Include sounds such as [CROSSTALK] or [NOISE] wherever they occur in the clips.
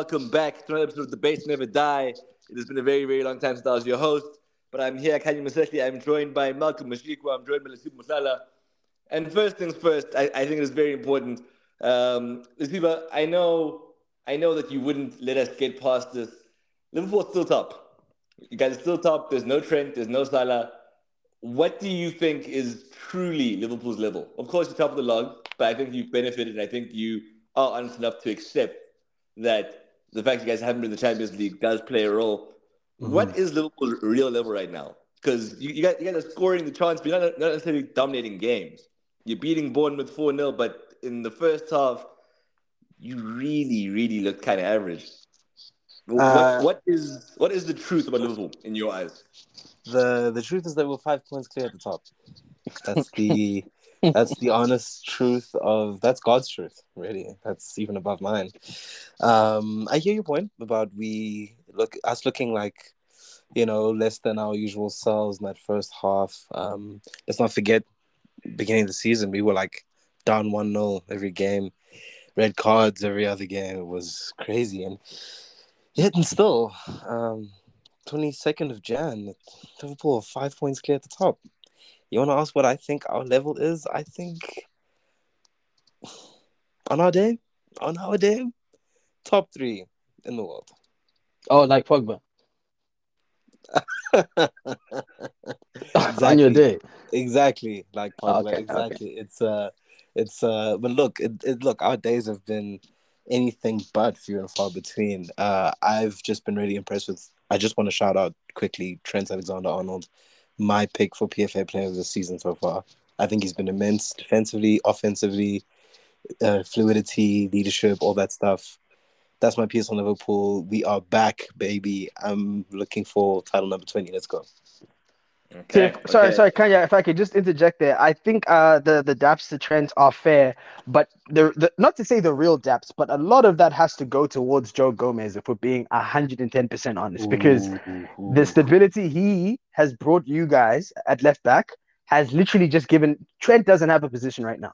welcome back to another episode of Debates Never Die. It has been a very, very long time since I was your host, but I'm here, Khanya Mosetlhi. I'm joined by Malcom Masivikwa. I'm joined by Lesiba Mohlala. And first things first, I, I think it is very important. Um, Lesiba, I know, I know that you wouldn't let us get past this. Liverpool's still top. You guys are still top. There's no Trent. There's no Salah. What do you think is truly Liverpool's level? Of course, you're top of the log, but I think you've benefited. I think you are honest enough to accept that the fact you guys haven't been in the Champions League does play a role. Mm-hmm. What is Liverpool's real level right now? Because you, you, got you guys are scoring the chance, but you're not, not necessarily dominating games. You're beating Bournemouth 4 0, but in the first half, you really, really looked kind of average. Uh, what, what is what is the truth about Liverpool in your eyes? The the truth is that we're five points clear at the top. That's the that's the honest truth of that's God's truth, really. That's even above mine. Um, I hear your point about we look us looking like you know less than our usual selves in that first half. Um, let's not forget, beginning of the season, we were like down one 0 every game, red cards every other game. It was crazy, and yet and still, um, twenty second of Jan, Liverpool five points clear at the top. You want to ask what I think our level is? I think on our day, on our day, top three in the world. Oh, like Pogba. exactly. [LAUGHS] [LAUGHS] on your day, exactly like Pogba. Okay, exactly. Okay. It's uh, it's uh, but look, it, it look, our days have been anything but few and far between. Uh, I've just been really impressed with. I just want to shout out quickly Trent Alexander Arnold my pick for PFA player of the season so far. I think he's been immense defensively, offensively, uh, fluidity, leadership, all that stuff. That's my piece on Liverpool. We are back, baby. I'm looking for title number 20. Let's go. Okay. sorry, okay. sorry, Khanya. If I could just interject there, I think uh, the the depths to Trent are fair, but the, the not to say the real depths, but a lot of that has to go towards Joe Gomez if we're being hundred and ten percent honest, because ooh, the stability he has brought you guys at left back has literally just given Trent doesn't have a position right now.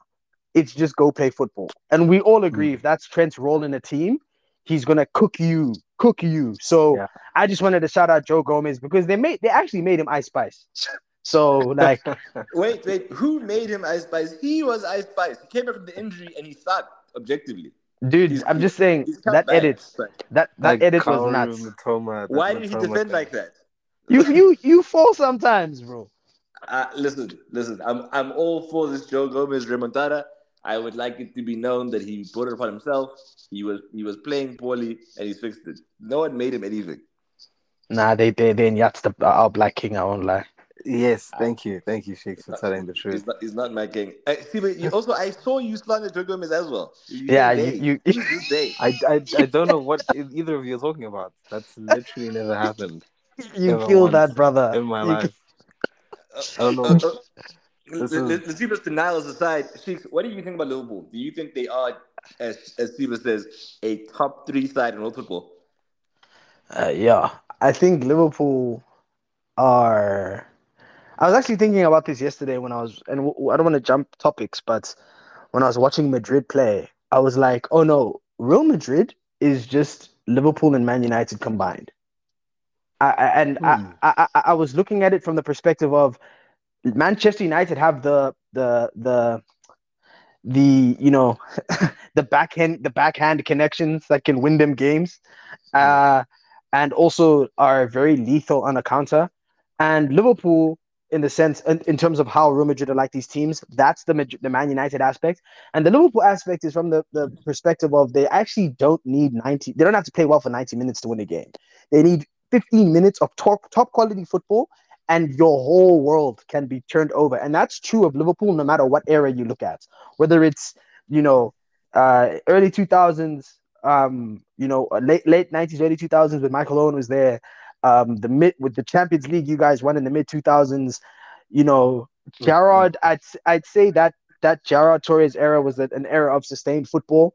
It's just go play football, and we all agree mm. if that's Trent's role in a team, he's gonna cook you, cook you. So yeah. I just wanted to shout out Joe Gomez because they made they actually made him Ice Spice. [LAUGHS] So like, [LAUGHS] wait, wait, who made him Ice Spice? He was Ice Spice. He came back from the injury and he thought objectively. Dude, he's, I'm just saying that edit, that that like edit was nuts. Matoma, Why did he defend thing. like that? You you you fall sometimes, bro. Uh, listen, listen. I'm I'm all for this Joe Gomez remontada. I would like it to be known that he brought it upon himself. He was he was playing poorly and he fixed it. No one made him anything. Nah, they they they that's the our black king. I won't lie. Yes, thank you, thank you, Sheikh, for not, telling the truth. He's not, he's not my king. I, see, but you, also I saw you slander Joe Gomez as well. You yeah, you, you, [LAUGHS] I, I I don't know what either of you are talking about. That's literally never happened. [LAUGHS] You killed that brother in my life. I don't know. Uh, uh, Let's leave this denials aside. Sheikh, what do you think about Liverpool? Do you think they are, as as Steve says, a top three side in world football? Uh, yeah, I think Liverpool are. I was actually thinking about this yesterday when I was, and I don't want to jump topics, but when I was watching Madrid play, I was like, oh no, Real Madrid is just Liverpool and Man United combined. I, and hmm. I, I, I was looking at it from the perspective of Manchester United have the the the the you know [LAUGHS] the backhand the backhand connections that can win them games, uh, and also are very lethal on a counter. And Liverpool, in the sense in, in terms of how Real Madrid are like these teams, that's the the Man United aspect, and the Liverpool aspect is from the the perspective of they actually don't need ninety. They don't have to play well for ninety minutes to win a game. They need 15 minutes of top top quality football and your whole world can be turned over. And that's true of Liverpool no matter what era you look at, whether it's, you know, uh, early 2000s, um, you know, uh, late late 90s, early 2000s when Michael Owen was there, um, the mid with the Champions League you guys won in the mid 2000s, you know, Gerrard, I'd I'd say that that Gerrard Torres era was an era of sustained football.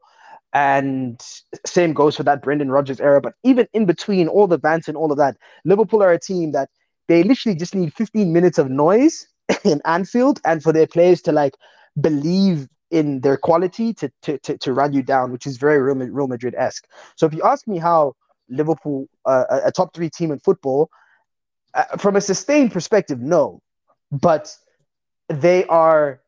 And same goes for that Brendan Rodgers era. But even in between all the bants and all of that, Liverpool are a team that they literally just need 15 minutes of noise [LAUGHS] in Anfield and for their players to like believe in their quality to to, to, to run you down, which is very Real, Madrid esque. So if you ask me how Liverpool, uh, a, a top three team in football, uh, from a sustained perspective, no, but they are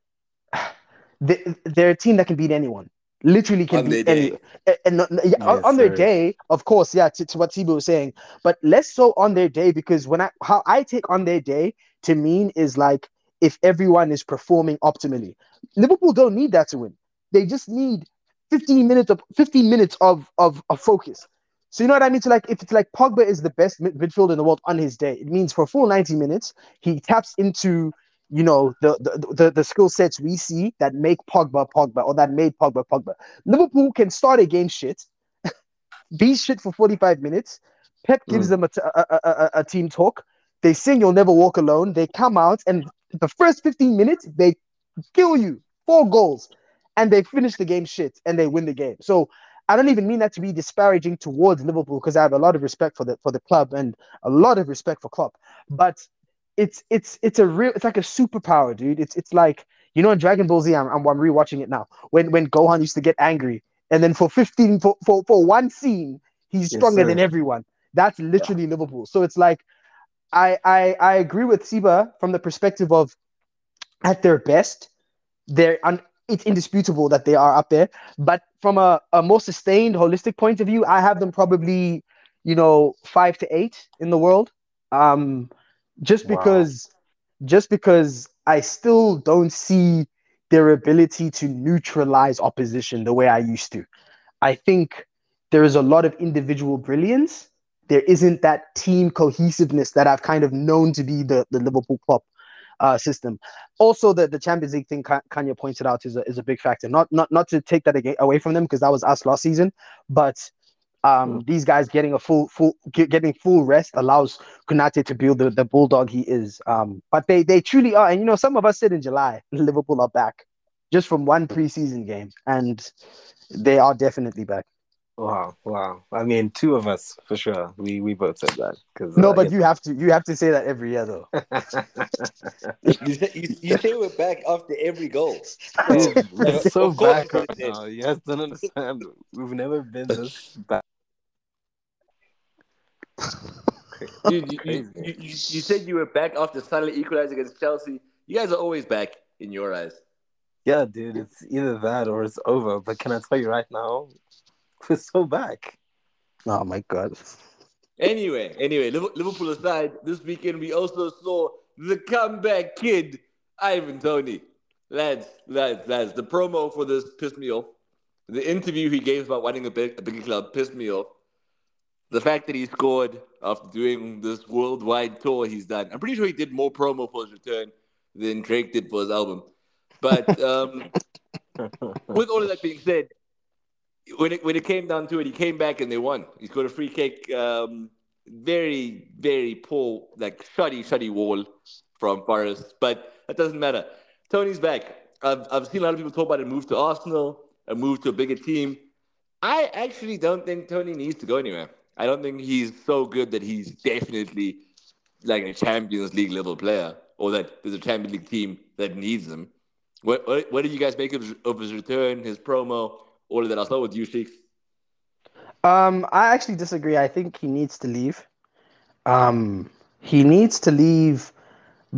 [SIGHS] they, they're a team that can beat anyone. Literally can On their anyone. And, and, yeah, on, Yes, on their sir. day, of course, yeah, to, to what Tibu was saying, but less so on their day because when I how I take on their day to mean is like if everyone is performing optimally. Liverpool don't need that to win. They just need 15 minutes of 15 minutes of of, of focus. So you know what I mean? So like if it's like Pogba is the best mid- midfielder in the world on his day, it means for a full 90 minutes he taps into you know the the, the, the skill sets we see that make Pogba Pogba or that made Pogba Pogba. Liverpool can start a game shit, [LAUGHS] be shit for 45 minutes. Pep gives Mm. them a, t- a, a- a- a team talk. They sing "You'll Never Walk Alone." They come out and the first 15 minutes they kill you four goals, and they finish the game shit and they win the game. So I don't even mean that to be disparaging towards Liverpool because I have a lot of respect for the for the club and a lot of respect for Klopp. But it's it's it's a real it's like a superpower, dude. It's it's like you know in Dragon Ball Z. I'm I'm, I'm rewatching it now. When when Gohan used to get angry and then for 15 for for, for one scene he's stronger sir. than everyone. That's literally Liverpool. So it's like I I I agree with Siba from the perspective of at their best, they're un- it's indisputable that they are up there. But from a, a more sustained, holistic point of view, I have them probably, you know, five to eight in the world. Um, just Wow. because, just because I still don't see their ability to neutralize opposition the way I used to. I think there is a lot of individual brilliance. There isn't that team cohesiveness that I've kind of known to be the, the Liverpool club uh, system. Also, the, the Champions League thing Ka- Khanya pointed out is a, is a big factor. Not not not to take that away from them because that was us last season, but um, these guys getting a full full getting full rest allows Konate to build the, the bulldog he is. Um, but they they truly are, and you know, some of us said in July [LAUGHS] Liverpool are back just from one preseason game, and they are definitely back. Wow, wow. I mean, two of us for sure. We we both said that because No, but you have to you have to say that every year though. [LAUGHS] You say, you, you say we're back after every goal. Dude, [LAUGHS] we're so course back we right now. You guys don't understand. We've never been this back. [LAUGHS] Dude, you, you, you, you, you said you were back after Salah equalizing against Chelsea. You guys are always back in your eyes. Yeah, dude, it's either that or it's over. But can I tell you right now, [LAUGHS] we're so back. Oh my god. Anyway, anyway, Liverpool aside, this weekend we also saw the comeback kid, Ivan Toney. Lads, lads, lads, the promo for this pissed me off. The interview he gave about wanting a big, a bigger club pissed me off. The fact that he scored after doing this worldwide tour he's done. I'm pretty sure he did more promo for his return than Drake did for his album. But [LAUGHS] um, with all of that being said, when it when it came down to it, he came back and they won. He scored a free kick. Um, very very poor, like shoddy shoddy wall from Forest, but that doesn't matter. Toney's back. I've I've seen a lot of people talk about a move to Arsenal, a move to a bigger team. I actually don't think Toney needs to go anywhere. I don't think he's so good that he's definitely like a Champions League level player, or that there's a Champions League team that needs him. What what, what did you guys make of, his- of his return, his promo, all of that? I'll start with you, Sheiks. Um, I actually disagree. I think he needs to leave. Um, he needs to leave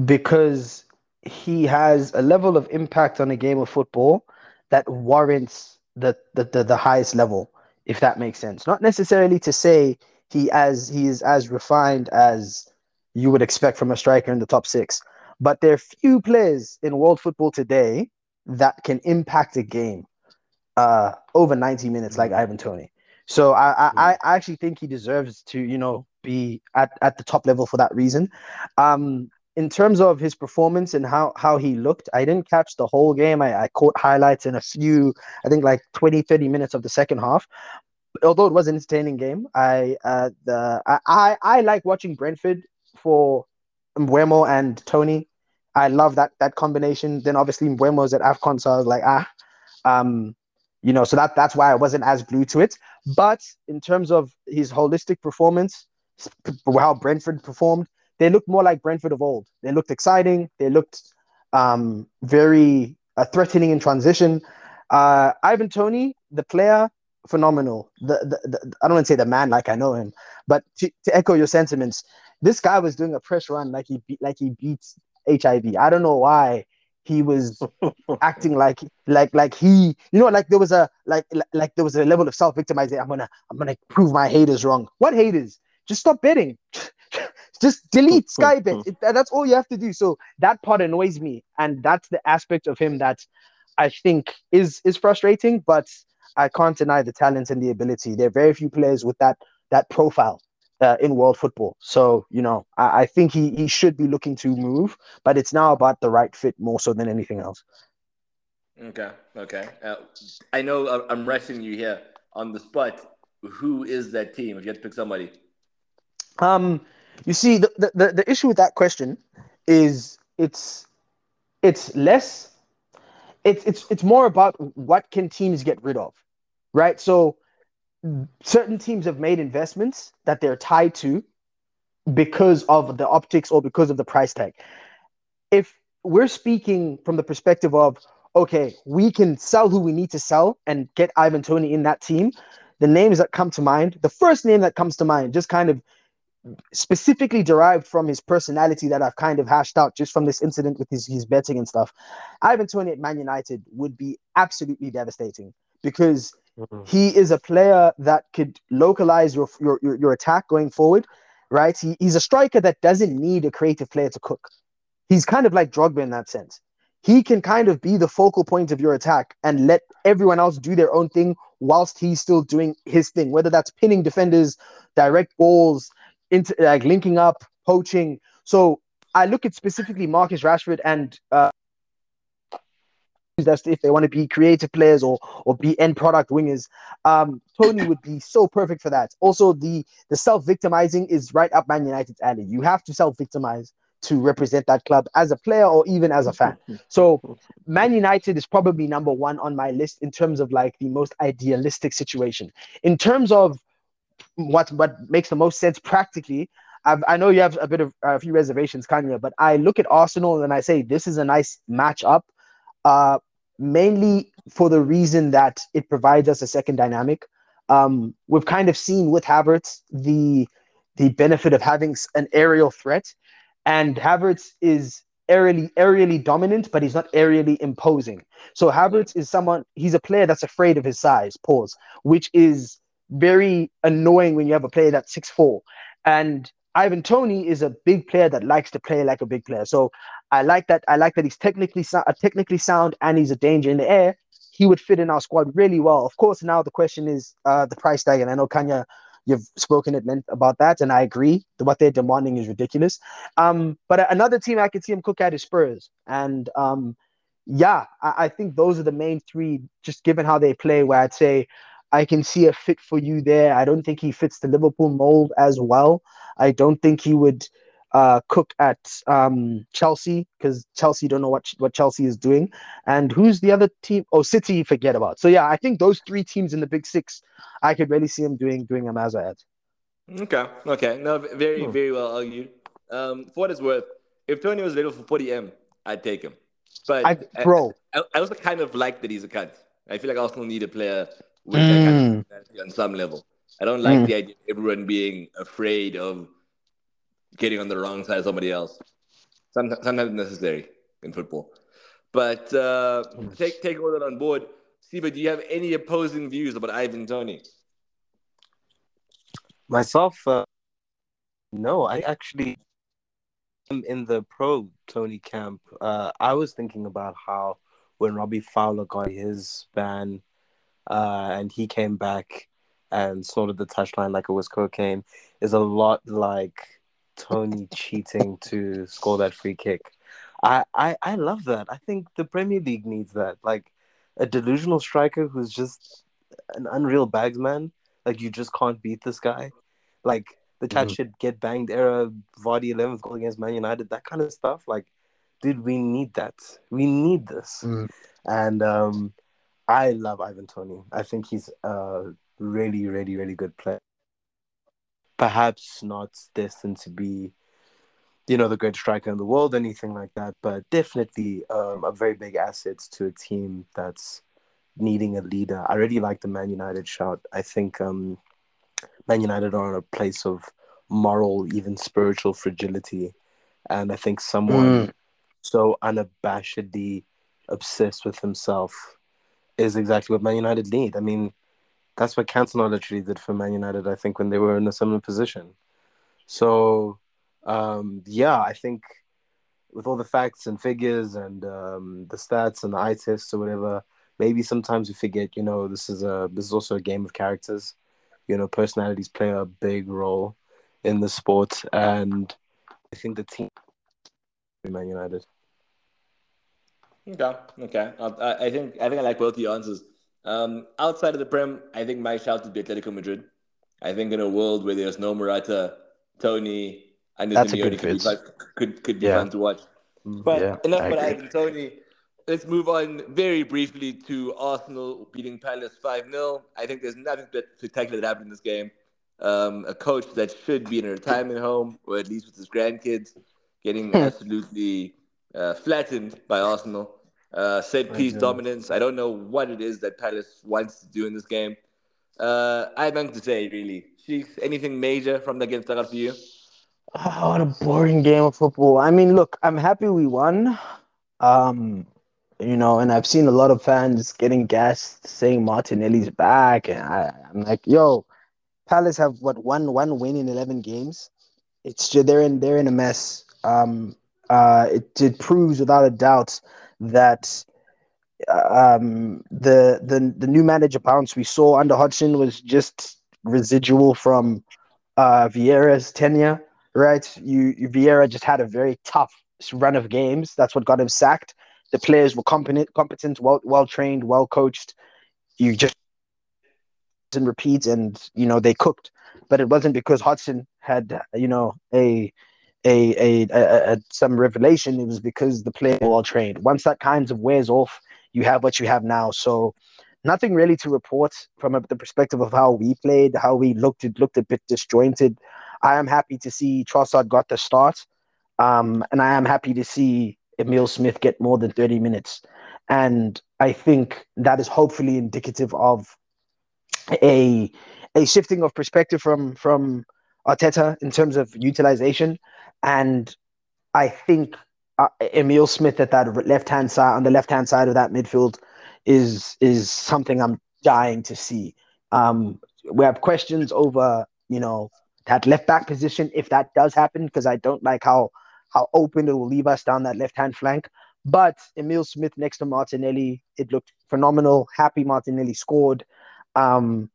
because he has a level of impact on a game of football that warrants the the, the, the highest level, if that makes sense. Not necessarily to say he as he is as refined as you would expect from a striker in the top six, but there are few players in world football today that can impact a game uh, over 90 minutes like Ivan Toney. So I, I, I I actually think he deserves to, you know, be at, at the top level for that reason. Um, in terms of his performance and how, how he looked, I didn't catch the whole game. I, I caught highlights in a few, I think like 20, 30 minutes of the second half. Although it was an entertaining game, I uh, the I, I, I like watching Brentford for Mbeumo and Toney. I love that that combination. Then obviously Mbeumo's at AFCON, so I was like, ah, um, you know, so that that's why I wasn't as glued to it. But in terms of his holistic performance, how Brentford performed, they looked more like Brentford of old. They looked exciting. They looked um, very uh, threatening in transition. Uh, Ivan Toney, the player, phenomenal. The, the, the I don't want to say the man like I know him, but to, to echo your sentiments, this guy was doing a press run like he beat like he beats HIV. I don't know why he was [LAUGHS] acting like like like he you know like there was a like like there was a level of self victimizing. I'm gonna I'm gonna prove my haters wrong. What haters? Just stop betting. [LAUGHS] Just delete Sky Bet. It, that's all you have to do. So that part annoys me, and that's the aspect of him that I think is is frustrating. But I can't deny the talent and the ability. There are very few players with that that profile uh, in world football. So you know, I, I, think he he should be looking to move, but it's now about the right fit more so than anything else. Okay, okay. Uh, I know I'm rushing you here on the spot. Who is that team? If you had to pick somebody. Um, you see, the, the, the issue with that question is it's it's less it's it's it's more about what can teams get rid of, right? So certain teams have made investments that they're tied to because of the optics or because of the price tag. If we're speaking from the perspective of okay, we can sell who we need to sell and get Ivan Toney in that team. The names that come to mind, the first name that comes to mind, just kind of specifically derived from his personality that I've kind of hashed out just from this incident with his, his betting and stuff. Ivan Toney at Man United would be absolutely devastating because mm-hmm. he is a player that could localize your, your, your, your attack going forward, right? He, he's a striker that doesn't need a creative player to cook. He's kind of like Drogba in that sense. He can kind of be the focal point of your attack and let everyone else do their own thing whilst he's still doing his thing, whether that's pinning defenders, direct balls, into like linking up, poaching. So I look at specifically Marcus Rashford and uh, that's if they want to be creative players or or be end product wingers. Um, Toney would be so perfect for that. Also, the the self victimizing is right up Man United's alley. You have to self victimize to represent that club as a player or even as a fan. So Man United is probably number one on my list in terms of like the most idealistic situation. In terms of what what makes the most sense practically. I've, i know you have a bit of a few reservations, Khanya, but I look at Arsenal and I say this is a nice matchup, uh, mainly for the reason that it provides us a second dynamic. Um, we've kind of seen with Havertz the the benefit of having an aerial threat, and Havertz is aerially aerially dominant, but he's not aerially imposing. So Havertz is someone he's a player that's afraid of his size. Pause, which is very annoying when you have a player that's six four. And Ivan Toney is a big player that likes to play like a big player. So I like that. I like that he's technically so- technically sound and he's a danger in the air. He would fit in our squad really well. Of course, now the question is uh, the price tag, and I know Khanya, you've spoken at length about that, and I agree. That what they're demanding is ridiculous. Um, but another team I could see him cook at is Spurs, and um, yeah, I, I think those are the main three. Just given how they play, where I'd say I can see a fit for you there. I don't think he fits the Liverpool mold as well. I don't think he would uh, cook at um, Chelsea because Chelsea don't know what what Chelsea is doing. And who's the other team? Oh, City, forget about. So yeah, I think those three teams in the Big Six, I could really see him doing doing them as I had. Okay, okay, no, very hmm. very well argued. Um, for what it's worth, if Toney was available for 40m, I'd take him. But I, bro, I, I also kind of like that he's a cut. I feel like Arsenal need a player with mm. that kind of mm. on some level. I don't like mm. the idea of everyone being afraid of getting on the wrong side of somebody else. Sometimes, sometimes necessary in football. But uh, mm. take take all that on board. Siba, do you have any opposing views about Ivan Toney? Myself, uh, no. I actually am in the pro Toney camp. Uh, I was thinking about how when Robbie Fowler got his ban uh, and he came back and snorted the touchline like it was cocaine is a lot like Toney [LAUGHS] cheating to score that free kick. I, I I love that. I think the Premier League needs that. Like a delusional striker who's just an unreal bagsman. Like you just can't beat this guy. Like the chat mm-hmm. should get banged era Vardy 11th goal against Man United, that kind of stuff. Like, dude, we need that. We need this. Mm. And um, I love Ivan Toney. I think he's a really, really, really good player. Perhaps not destined to be you know, the greatest striker in the world, anything like that, but definitely um, a very big asset to a team that's needing a leader. I really like the Man United shout. I think um, Man United are in a place of moral, even spiritual fragility. And I think someone Mm. so unabashedly obsessed with himself is exactly what Man United need. I mean, that's what Cantona literally did for Man United, I think, when they were in a similar position. So, um, yeah, I think with all the facts and figures and um, the stats and the eye tests or whatever, maybe sometimes we forget, you know, this is a this is also a game of characters. You know, personalities play a big role in the sport, and I think the team, Man United. Okay, okay. I, I- I think I think I like both the answers. Um, outside of the Prem, I think my shout would be Atletico Madrid. I think in a world where there's no Morata, Toney, and That's a Simeone good could be, fun, could could be Yeah. fun to watch. Mm. But Yeah, enough I about. Ivan Toney. Let's move on very briefly to Arsenal beating Palace 5 0. I think there's nothing but spectacular that happened in this game. Um, a coach that should be in a retirement home, or at least with his grandkids, getting [LAUGHS] absolutely uh, flattened by Arsenal. Uh, set piece Okay. dominance. I don't know what it is that Palace wants to do in this game. Uh, I have nothing to say, really. Sheikh, anything major from the game stuck out for you? Oh, what a boring game of football. I mean, look, I'm happy we won. Um, you know, and I've seen a lot of fans getting gassed saying Martinelli's back, and I, I'm like, yo, Palace have what one one win in eleven games. It's just they're in they're in a mess. Um, uh, it it proves without a doubt that um the the the new manager bounce we saw under Hodgson was just residual from uh Vieira's tenure, right? You, you Vieira just had a very tough run of games. That's what got him sacked. The players were competent, competent, well well trained, well coached. You just and repeat, and you know they cooked. But it wasn't because Hodgson had you know a a, a, a, some revelation. It was because the players were well trained. Once that kind of wears off, you have what you have now. So nothing really to report from a, the perspective of how we played, how we looked. It looked a bit disjointed. I am happy to see Trossard got the start, um, and I am happy to see Emile Smith get more than thirty minutes. And I think that is hopefully indicative of a a shifting of perspective from from Arteta in terms of utilization, and I think uh, Emile Smith at that left hand side on the left hand side of that midfield is is something I'm dying to see. Um, we have questions over you know that left back position if that does happen because I don't like how how open it will leave us down that left hand flank. But Emile Smith next to Martinelli, it looked phenomenal. Happy Martinelli scored. Um,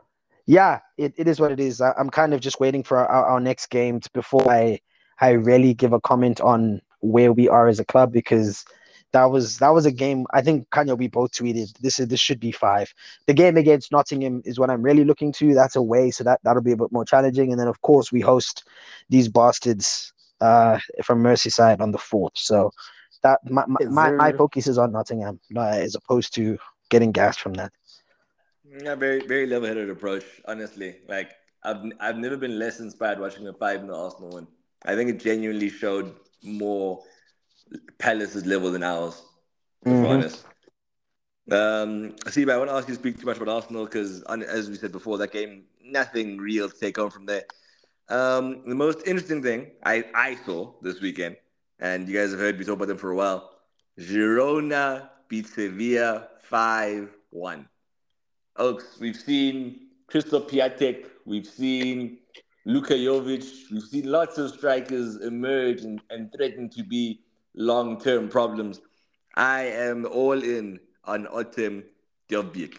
yeah, it, it is what it is. I, I'm kind of just waiting for our, our next game before I I rarely give a comment on where we are as a club because that was that was a game. I think Khanya we both tweeted this is this should be five. The game against Nottingham is what I'm really looking to. That's away, so that that'll be a bit more challenging. And then of course we host these bastards uh, from Merseyside on the fourth. So that my my, Is my, my focus is on Nottingham uh, as opposed to getting gassed from that. Yeah, very very level headed approach, honestly. Like I've I've never been less inspired watching a five 0 Arsenal win. I think it genuinely showed more Palace's level than ours, to be Mhm. honest. Um, see, but I want to ask you to speak too much about Arsenal because, as we said before, that game nothing real to take home from there. Um, the most interesting thing I, I saw this weekend, and you guys have heard me talk about them for a while, Girona beat Sevilla five one. Oaks, we've seen Christoph Piatek, we've seen Luka Jovic, we've seen lots of strikers emerge and, and threaten to be long term problems. I am all in on Artem Dovbyk.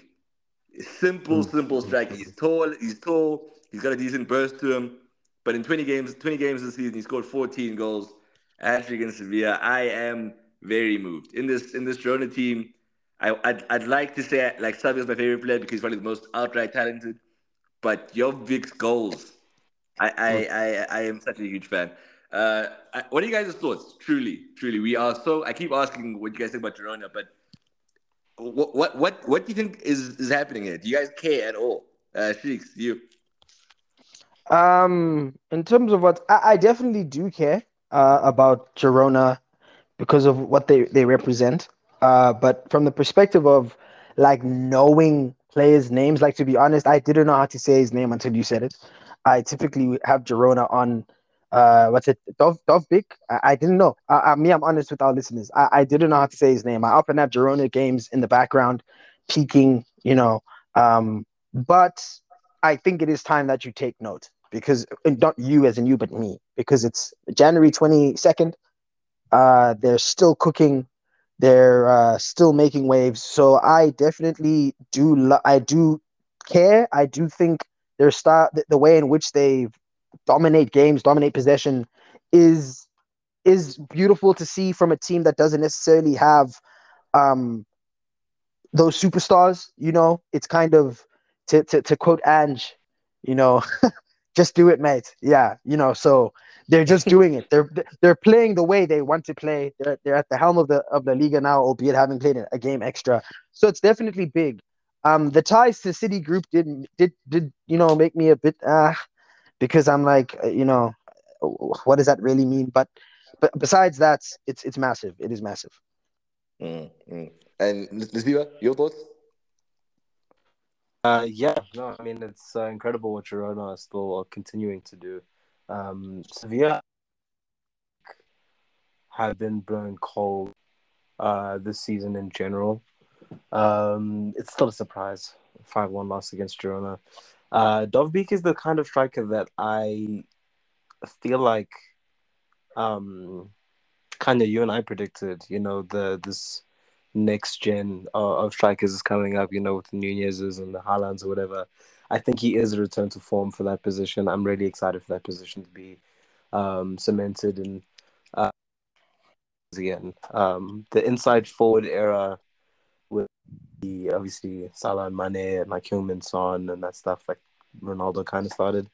Simple, hmm. simple striker. He's tall, he's tall, he's got a decent burst to him. But in 20 games, 20 games this season, he scored 14 goals. Actually against Sevilla. I am very moved. In this in this Girona team, I, I'd, I'd like to say like Savi is my favorite player because he's probably the most outright talented. But Jovic's goals, I I, I, I am such a huge fan. Uh, I, what are you guys' thoughts? Truly, truly, we are so. I keep asking what you guys think about Girona, but what what what what do you think is is happening here? Do you guys care at all? Uh, Sheiks, you. Um, in terms of what I, I definitely do care. uh, about Girona because of what they, they represent. Uh, but from the perspective of like knowing players' names, like to be honest, I didn't know how to say his name until you said it. I typically have Girona on uh what's it Dov Dovbyk? I, I didn't know. I, I me, I'm honest with our listeners. I, I didn't know how to say his name. I often have Girona games in the background, peaking, you know. Um, but I think it is time that you take note because not you as in you, but me, because it's January 22nd. Uh, they're still cooking. They're uh, still making waves. So I definitely do. Lo- I do care. I do think their style, the, way in which they dominate games, dominate possession, is is beautiful to see from a team that doesn't necessarily have um, those superstars. You know, it's kind of to to, to quote Ange, you know, [LAUGHS] just do it, mate. Yeah, you know, so they're just [LAUGHS] doing it. They're they're playing the way they want to play. They're they're at the helm of the of the Liga now, albeit having played a game extra. So it's definitely big. Um, the ties to City Group did did did you know make me a bit uh because I'm like uh, you know what does that really mean? But but besides that, it's it's massive. It is massive. Mm-hmm. And Lesiba, your thoughts? Uh, yeah, no, I mean it's uh, incredible what Girona are still continuing to do. Um, Sevilla have been blown cold uh, this season in general. Um, it's still a surprise. 5 1 loss against Girona. Uh, Dovbyk is the kind of striker that I feel like um, kind of you and I predicted, you know, the this next gen of, of strikers is coming up, you know, with the Nunez's and the Haalands or whatever. I think he is a return to form for that position. I'm really excited for that position to be um, cemented and uh, again. Um, the inside forward era the obviously Salah and Mane and like Heung-min Son and that stuff like Ronaldo kind of started.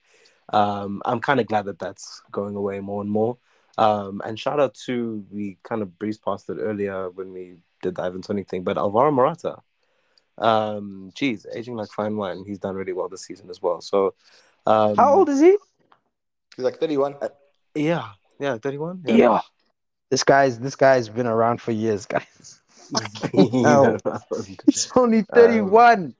Um, I'm kind of glad that that's going away more and more. Um, and shout out to we kind of breezed past it earlier when we did the Ivan Toney thing, but Alvaro Morata. Um, geez, aging like fine wine. He's done really well this season as well. So, um, how old is he? He's like 31. Uh, yeah, yeah, 31. Yeah. yeah. This guy's this guy's been around for years, guys. No. [LAUGHS] He's [LAUGHS] only 31. Um,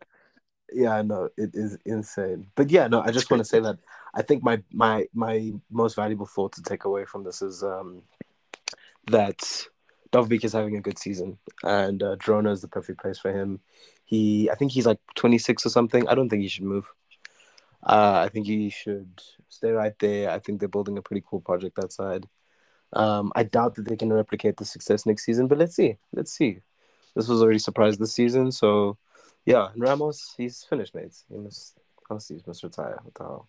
yeah, I know it is insane. But yeah, no, I just want to say that I think my my my most valuable thought to take away from this is um that Dovbyk is having a good season, and uh, Girona is the perfect place for him. He, I think he's like 26 or something. I don't think he should move. Uh, I think he should stay right there. I think they're building a pretty cool project outside. Um, I doubt that they can replicate the success next season, but let's see. Let's see. This was already surprised this season, so yeah. Ramos, he's finished, mates. He must honestly, he must retire. What the hell?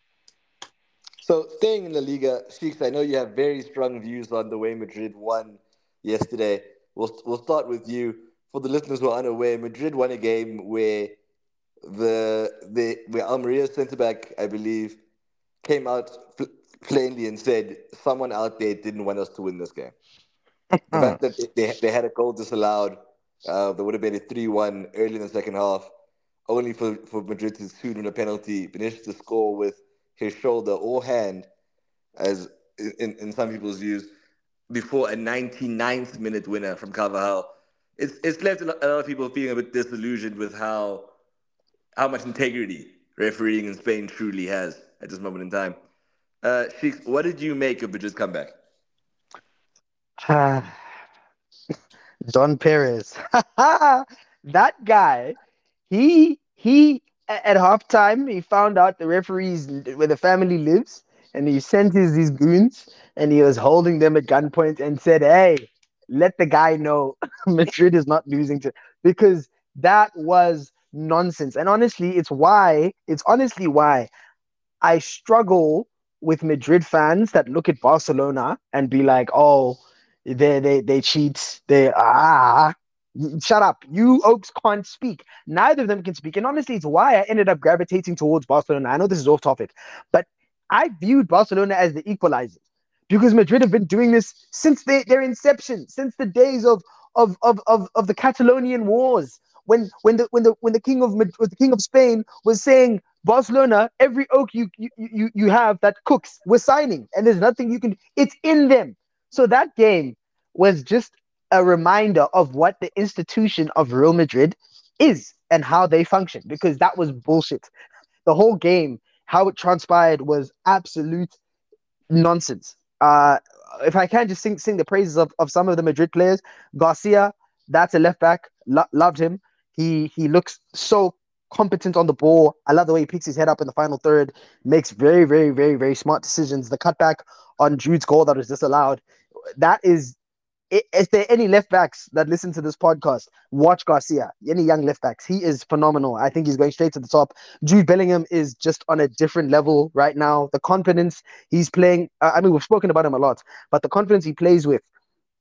So staying in the Liga, Sheiks, I know you have very strong views on the way Madrid won yesterday. We'll we'll start with you. For the listeners who are unaware, Madrid won a game where the the where Almeria's centre back, I believe, came out plainly and said someone out there didn't want us to win this game. [LAUGHS] the fact that they, they had a goal disallowed, uh, there would have been a 3 1 early in the second half, only for, for Madrid to soon win a penalty, finish to score with his shoulder or hand, as in, in some people's views, before a 99th minute winner from Carvajal. It's, it's left a lot of people feeling a bit disillusioned with how how much integrity refereeing in Spain truly has at this moment in time. Uh, Sheiks, what did you make of Madrid's comeback? Don [SIGHS] Perez. [LAUGHS] that guy, he he at halftime he found out the referees where the family lives and he sent his these goons and he was holding them at gunpoint and said, Hey, let the guy know [LAUGHS] Madrid is not losing to because that was nonsense. And honestly, it's why it's honestly why I struggle with Madrid fans that look at Barcelona and be like, oh, they they they cheat. They ah shut up. You Oaks can't speak. Neither of them can speak. And honestly, it's why I ended up gravitating towards Barcelona. I know this is off topic, but I viewed Barcelona as the equalizers because Madrid have been doing this since their inception, since the days of of, of, of, of the Catalonian wars. When when the when the when the king of the king of Spain was saying Barcelona, every oak you you, you you have that cooks, we're signing, and there's nothing you can. It's in them. So that game was just a reminder of what the institution of Real Madrid is and how they function because that was bullshit. The whole game, how it transpired was absolute nonsense. Uh, if I can just sing, sing the praises of, of some of the Madrid players, Garcia, that's a left back, lo- loved him. He he looks so competent on the ball. I love the way he picks his head up in the final third, makes very, very, very, very smart decisions. The cutback on Jude's goal that was disallowed, that is if there are any left backs that listen to this podcast, watch Garcia. Any young left backs, he is phenomenal. I think he's going straight to the top. Jude Bellingham is just on a different level right now. The confidence he's playing, I mean, we've spoken about him a lot, but the confidence he plays with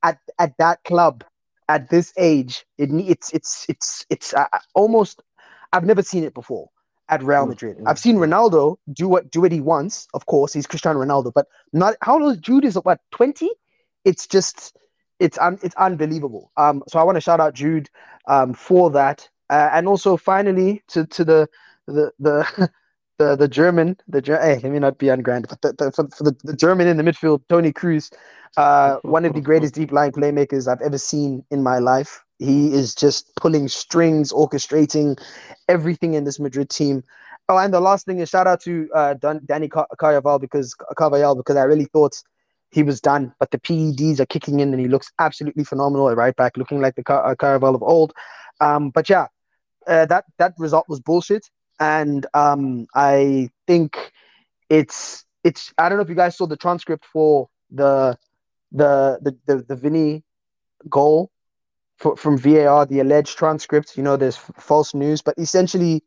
at at that club at this age, it it's it's it's it's uh, almost. I've never seen it before at Real mm, Madrid. Mm-hmm. I've seen Ronaldo do what do what he wants. Of course, he's Cristiano Ronaldo, but not how old Jude is what twenty. It's just it's un, it's unbelievable. Um, so I want to shout out Jude um, for that, uh, and also finally to to the the the [LAUGHS] the, the German the hey let me not be ungrand, but the, the, for, for the, the German in the midfield, Toni Kroos, uh, one of the greatest deep line playmakers I've ever seen in my life. He is just pulling strings, orchestrating everything in this Madrid team. Oh, and the last thing is shout out to uh, Dani Carvajal because Carvajal because I really thought he was done. But the PEDs are kicking in, and he looks absolutely phenomenal at right back, looking like the Car- uh, Caraval of old. Um, but yeah, uh, that that result was bullshit, and um, I think it's it's. I don't know if you guys saw the transcript for the the the the, the Vinny goal for, from VAR, the alleged transcript. You know, there's f- false news, but essentially.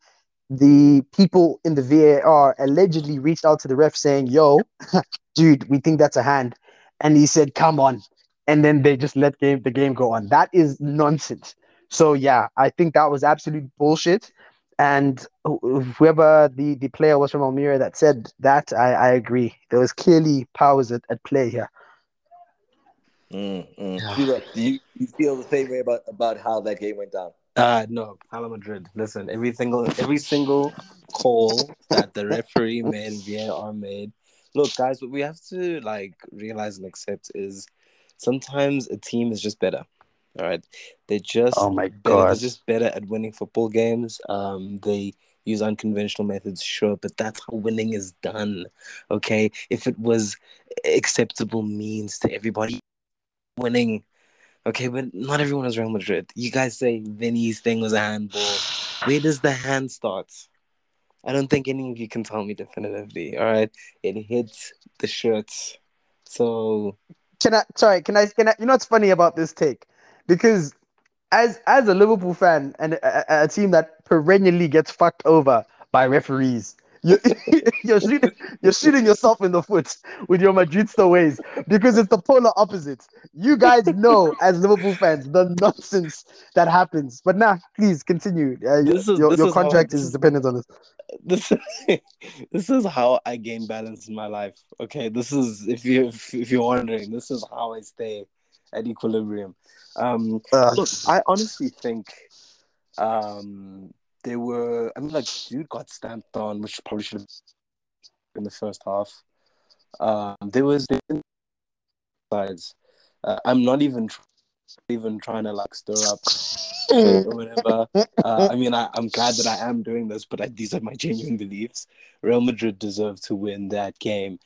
The people in the VAR allegedly reached out to the ref saying, "Yo, [LAUGHS] dude, we think that's a hand. And he said, come on. And then they just let game the game go on. That is nonsense. So yeah, I think that was absolute bullshit. And whoever the, the player was from Almeria that said that, I, I agree. There was clearly powers at, at play here. Mm, mm. do you, you feel the same way about, about how that game went down? Uh no, Hala Madrid. Listen, every single every single call that the referee [LAUGHS] made, VAR made, look, guys, what we have to like realize and accept is sometimes a team is just better. All right, they're just oh my god, they're just better at winning football games. Um, they use unconventional methods, sure, but that's how winning is done. Okay, if it was acceptable means to everybody, winning. Okay, but not everyone is Real Madrid. You guys say Vinny's thing was a handball. Where does the hand start? I don't think any of you can tell me definitively. All right, it hits the shirts. So can I? Sorry, can I? Can I? You know what's funny about this take? Because as as a Liverpool fan and a, a team that perennially gets fucked over by referees, you, [LAUGHS] you're shooting you're shooting yourself in the foot with your Madridista ways because it's the polar opposite. You guys [LAUGHS] know as Liverpool fans the nonsense that happens. But now, nah, please continue. Uh, is, your, your contract is, is dependent on this. This [LAUGHS] this is how I gain balance in my life. Okay, this is if you if, if you're wondering, this is how I stay at equilibrium. Um, uh, look, I honestly think um they were. I mean, like, dude got stamped on, which probably should have in the first half. Um, there was sides. Uh, I'm not even even trying to like stir up [LAUGHS] or whatever. Uh, I mean, I, am glad that I am doing this, but I, these are my genuine beliefs. Real Madrid deserve to win that game.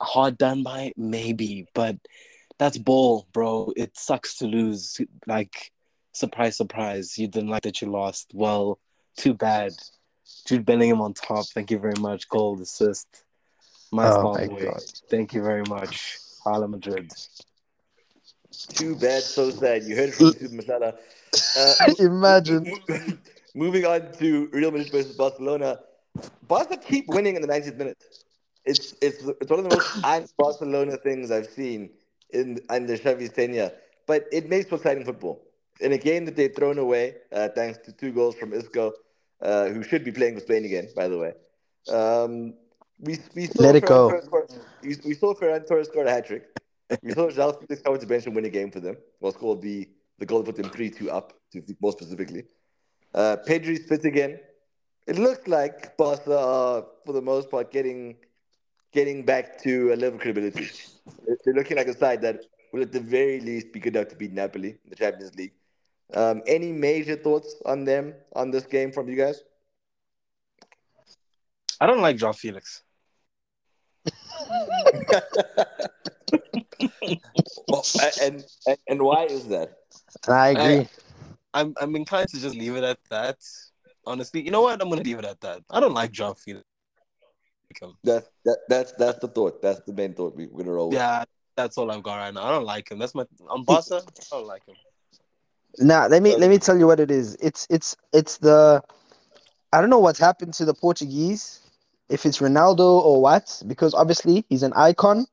Hard done by, maybe, but that's ball, bro. It sucks to lose. Like, surprise, surprise. You didn't like that you lost. Well, too bad. Jude Bellingham on top. Thank you very much. Goal assist. My oh my Thank you very much. Hala Madrid. Too bad, so sad. You heard it from Masala. Uh, [LAUGHS] Imagine. [LAUGHS] moving on to Real Madrid versus Barcelona. Barca keep winning in the 90th minute. It's it's it's one of the most [LAUGHS] un-Barcelona things I've seen in under Xavi's tenure. But it makes for exciting football in a game that they've thrown away, uh, thanks to two goals from Isco, uh, who should be playing for Spain again, by the way. Um, we, we saw Let it go. we, we saw Ferran Torres score a hat trick. We saw João Felix come to bench and win a game for them. Was called the the goal that put them three two up, to more specifically. Uh, Pedri's fit again. It looks like Barca are, for the most part, getting getting back to a level of credibility. They're looking like a side that will at the very least be good enough to beat Napoli in the Champions League. Um, any major thoughts on them on this game from you guys? I don't like João Felix. [LAUGHS] well, and, and and why is that? I agree. I, I'm I'm inclined to just leave it at that. Honestly, you know what? I'm gonna leave it at that. I don't like João Felix. That's that, that's that's the thought. That's the main thought we, we're gonna roll. With. Yeah, that's all I've got right now. I don't like him. That's my on Barca. I don't like him. Now let me let me tell you what it is. It's it's it's the I don't know what's happened to the Portuguese, if it's Ronaldo or what, because obviously he's an icon.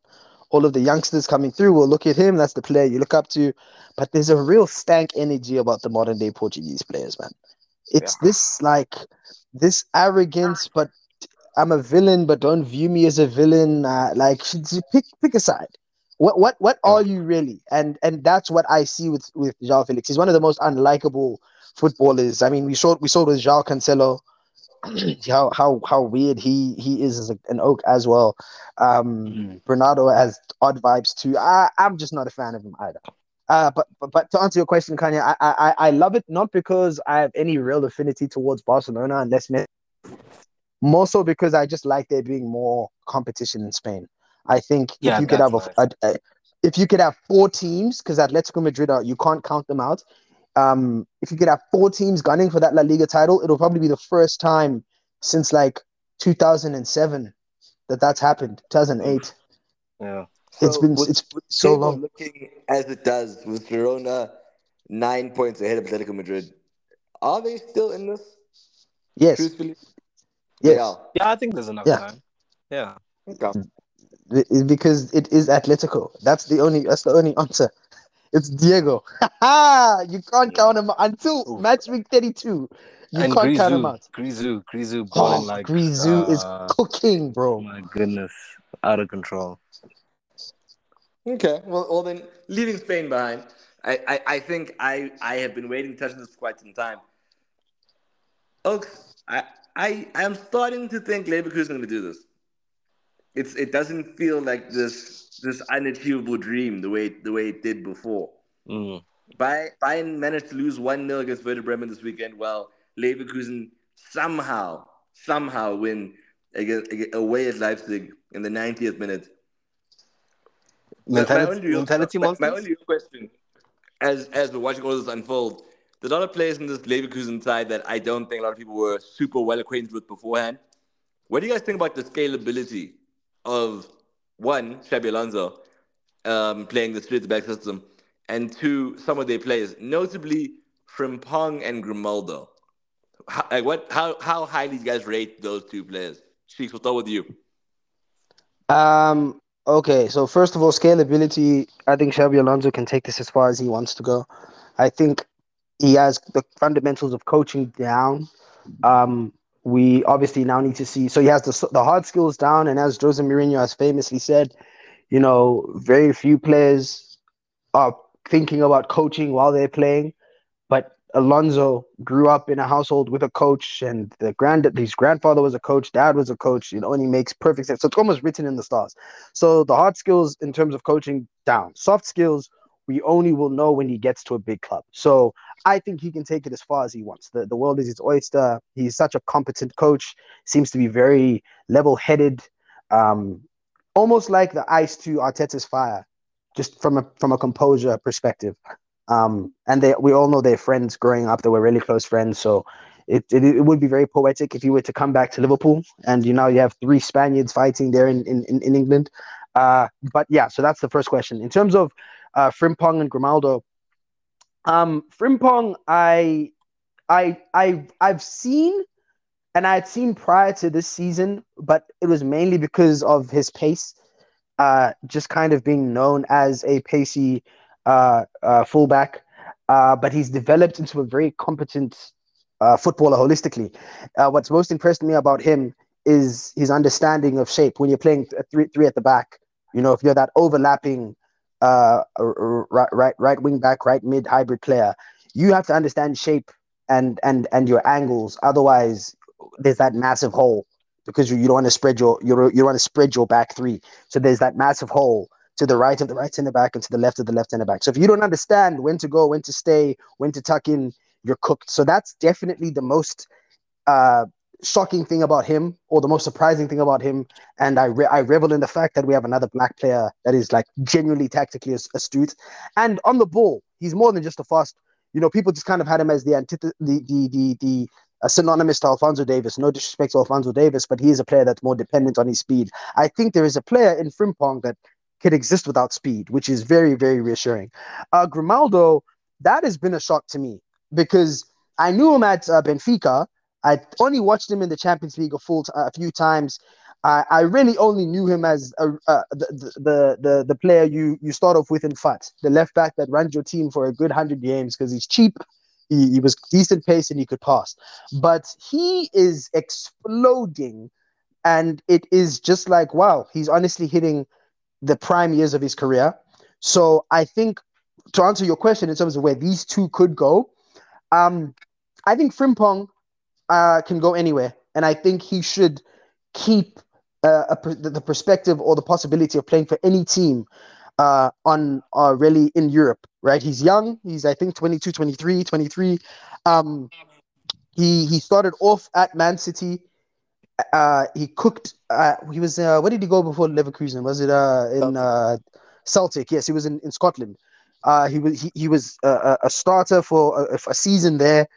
All of the youngsters coming through will look at him. That's the player you look up to. But there's a real stank energy about the modern day Portuguese players, man. It's yeah. this like this arrogance, but I'm a villain, but don't view me as a villain. Uh, like [LAUGHS] pick pick a side. What what what are you really? And and that's what I see with with João Felix. He's one of the most unlikable footballers. I mean, we saw we saw with João Cancelo [CLEARS THROAT] how how how weird he he is as a, an oak as well. Um, mm. Bernardo has odd vibes too. I I'm just not a fan of him either. Uh, but, but but to answer your question, Khanya, I, I I love it not because I have any real affinity towards Barcelona, unless more so because I just like there being more competition in Spain. I think yeah, if you could have a, a, a, if you could have four teams, because Atletico Madrid are you can't count them out. Um, if you could have four teams gunning for that La Liga title, it'll probably be the first time since like 2007 that that's happened. 2008. Yeah, so it's been it's so long. Looking as it does with Girona, nine points ahead of Atletico Madrid. Are they still in this? Yes. Truthfully, yes. Yeah, I think there's enough yeah. time. Yeah. Okay because it is Atletico. That's the only. That's the only answer. [LAUGHS] It's Diego. [LAUGHS] you can't count him until Ooh. match week thirty-two. You and can't Grisou, count him out. Grisou, Grisou balling oh, like Grisou uh, is cooking, bro. My goodness, out of control. Okay, well, well then, leaving Spain behind, I, I, I think I, I have been waiting to touch this for quite some time. Oaks, I, I, I'm starting to think Leverkusen is going to do this it's it doesn't feel like this this unachievable dream the way the way it did before. Mm. Bayern managed to lose one 0 against Werder Bremen this weekend, while Leverkusen somehow somehow win against, away at Leipzig in the 90th minute. Mentality, my only, mentality my, my only question, as as we're watching all this unfold, there's a lot of players in this Leverkusen side that I don't think a lot of people were super well acquainted with beforehand. What do you guys think about the scalability of one, Xabi Alonso um, playing the straight back system, and two, some of their players, notably Frimpong and Grimaldo. How, like what? How how highly do you guys rate those two players? Sheeks, we'll start with you. Um. Okay. So first of all, scalability. I think Xabi Alonso can take this as far as he wants to go. I think he has the fundamentals of coaching down. Um, we obviously now need to see. So he has the, the hard skills down, and as Jose Mourinho has famously said, you know, very few players are thinking about coaching while they're playing. But Alonso grew up in a household with a coach, and the grand his grandfather was a coach, dad was a coach, you know, and he makes perfect sense. So it's almost written in the stars. So the hard skills in terms of coaching down, soft skills we only will know when he gets to a big club. So I think he can take it as far as he wants. The, the world is his oyster. He's such a competent coach, seems to be very level headed, um, almost like the ice to Arteta's fire, just from a, from a composure perspective. Um, and they, we all know they're friends growing up. They were really close friends. So it, it, it, would be very poetic if you were to come back to Liverpool and you now you have three Spaniards fighting there in, in, in England. Uh, but yeah, so that's the first question. In terms of uh, Frimpong and Grimaldo. Um, Frimpong, I, I, I, I've seen, and I had seen prior to this season, but it was mainly because of his pace, uh, just kind of being known as a pacey uh, uh, fullback. Uh, but he's developed into a very competent uh, footballer holistically. Uh, what's most impressed me about him is his understanding of shape. When you're playing three, three at the back, you know, if you're that overlapping uh, right, right, right wing back, right mid hybrid player, you have to understand shape and and and your angles. Otherwise, there's that massive hole because you, you don't want to spread your you don't, you want to spread your back three. So there's that massive hole to the right of the right center back and to the left of the left center back. So if you don't understand when to go, when to stay, when to tuck in, you're cooked. So that's definitely the most uh, shocking thing about him, or the most surprising thing about him. And I re- I revel in the fact that we have another black player that is like genuinely tactically astute, and on the ball, he's more than just a fast. You know, people just kind of had him as the antith- the the the the uh, synonymous to Alphonso Davies. No disrespect to Alphonso Davies, but he is a player that's more dependent on his speed. I think there is a player in Frimpong that can exist without speed, which is very, very reassuring. Uh, Grimaldo, that has been a shock to me because I knew him at uh, Benfica. I only watched him in the Champions League a full t- a few times. I, I really only knew him as a, uh, the, the, the the player you you start off with in FUT, the left back that runs your team for a good hundred games because he's cheap, he, he was decent pace and he could pass. But he is exploding, and it is just like wow, he's honestly hitting the prime years of his career. So I think to answer your question in terms of where these two could go, um, I think Frimpong uh, can go anywhere, and I think he should keep uh, a, the perspective or the possibility of playing for any team uh, on uh, really in Europe, right? He's young. He's I think 22, 23, 23. Um, he he started off at Man City. Uh, he cooked. Uh, he was. Uh, where did he go before Leverkusen? Was it uh, in uh, Celtic? Yes, he was in, in Scotland. Uh, he was he, he was a, a starter for a, a season there.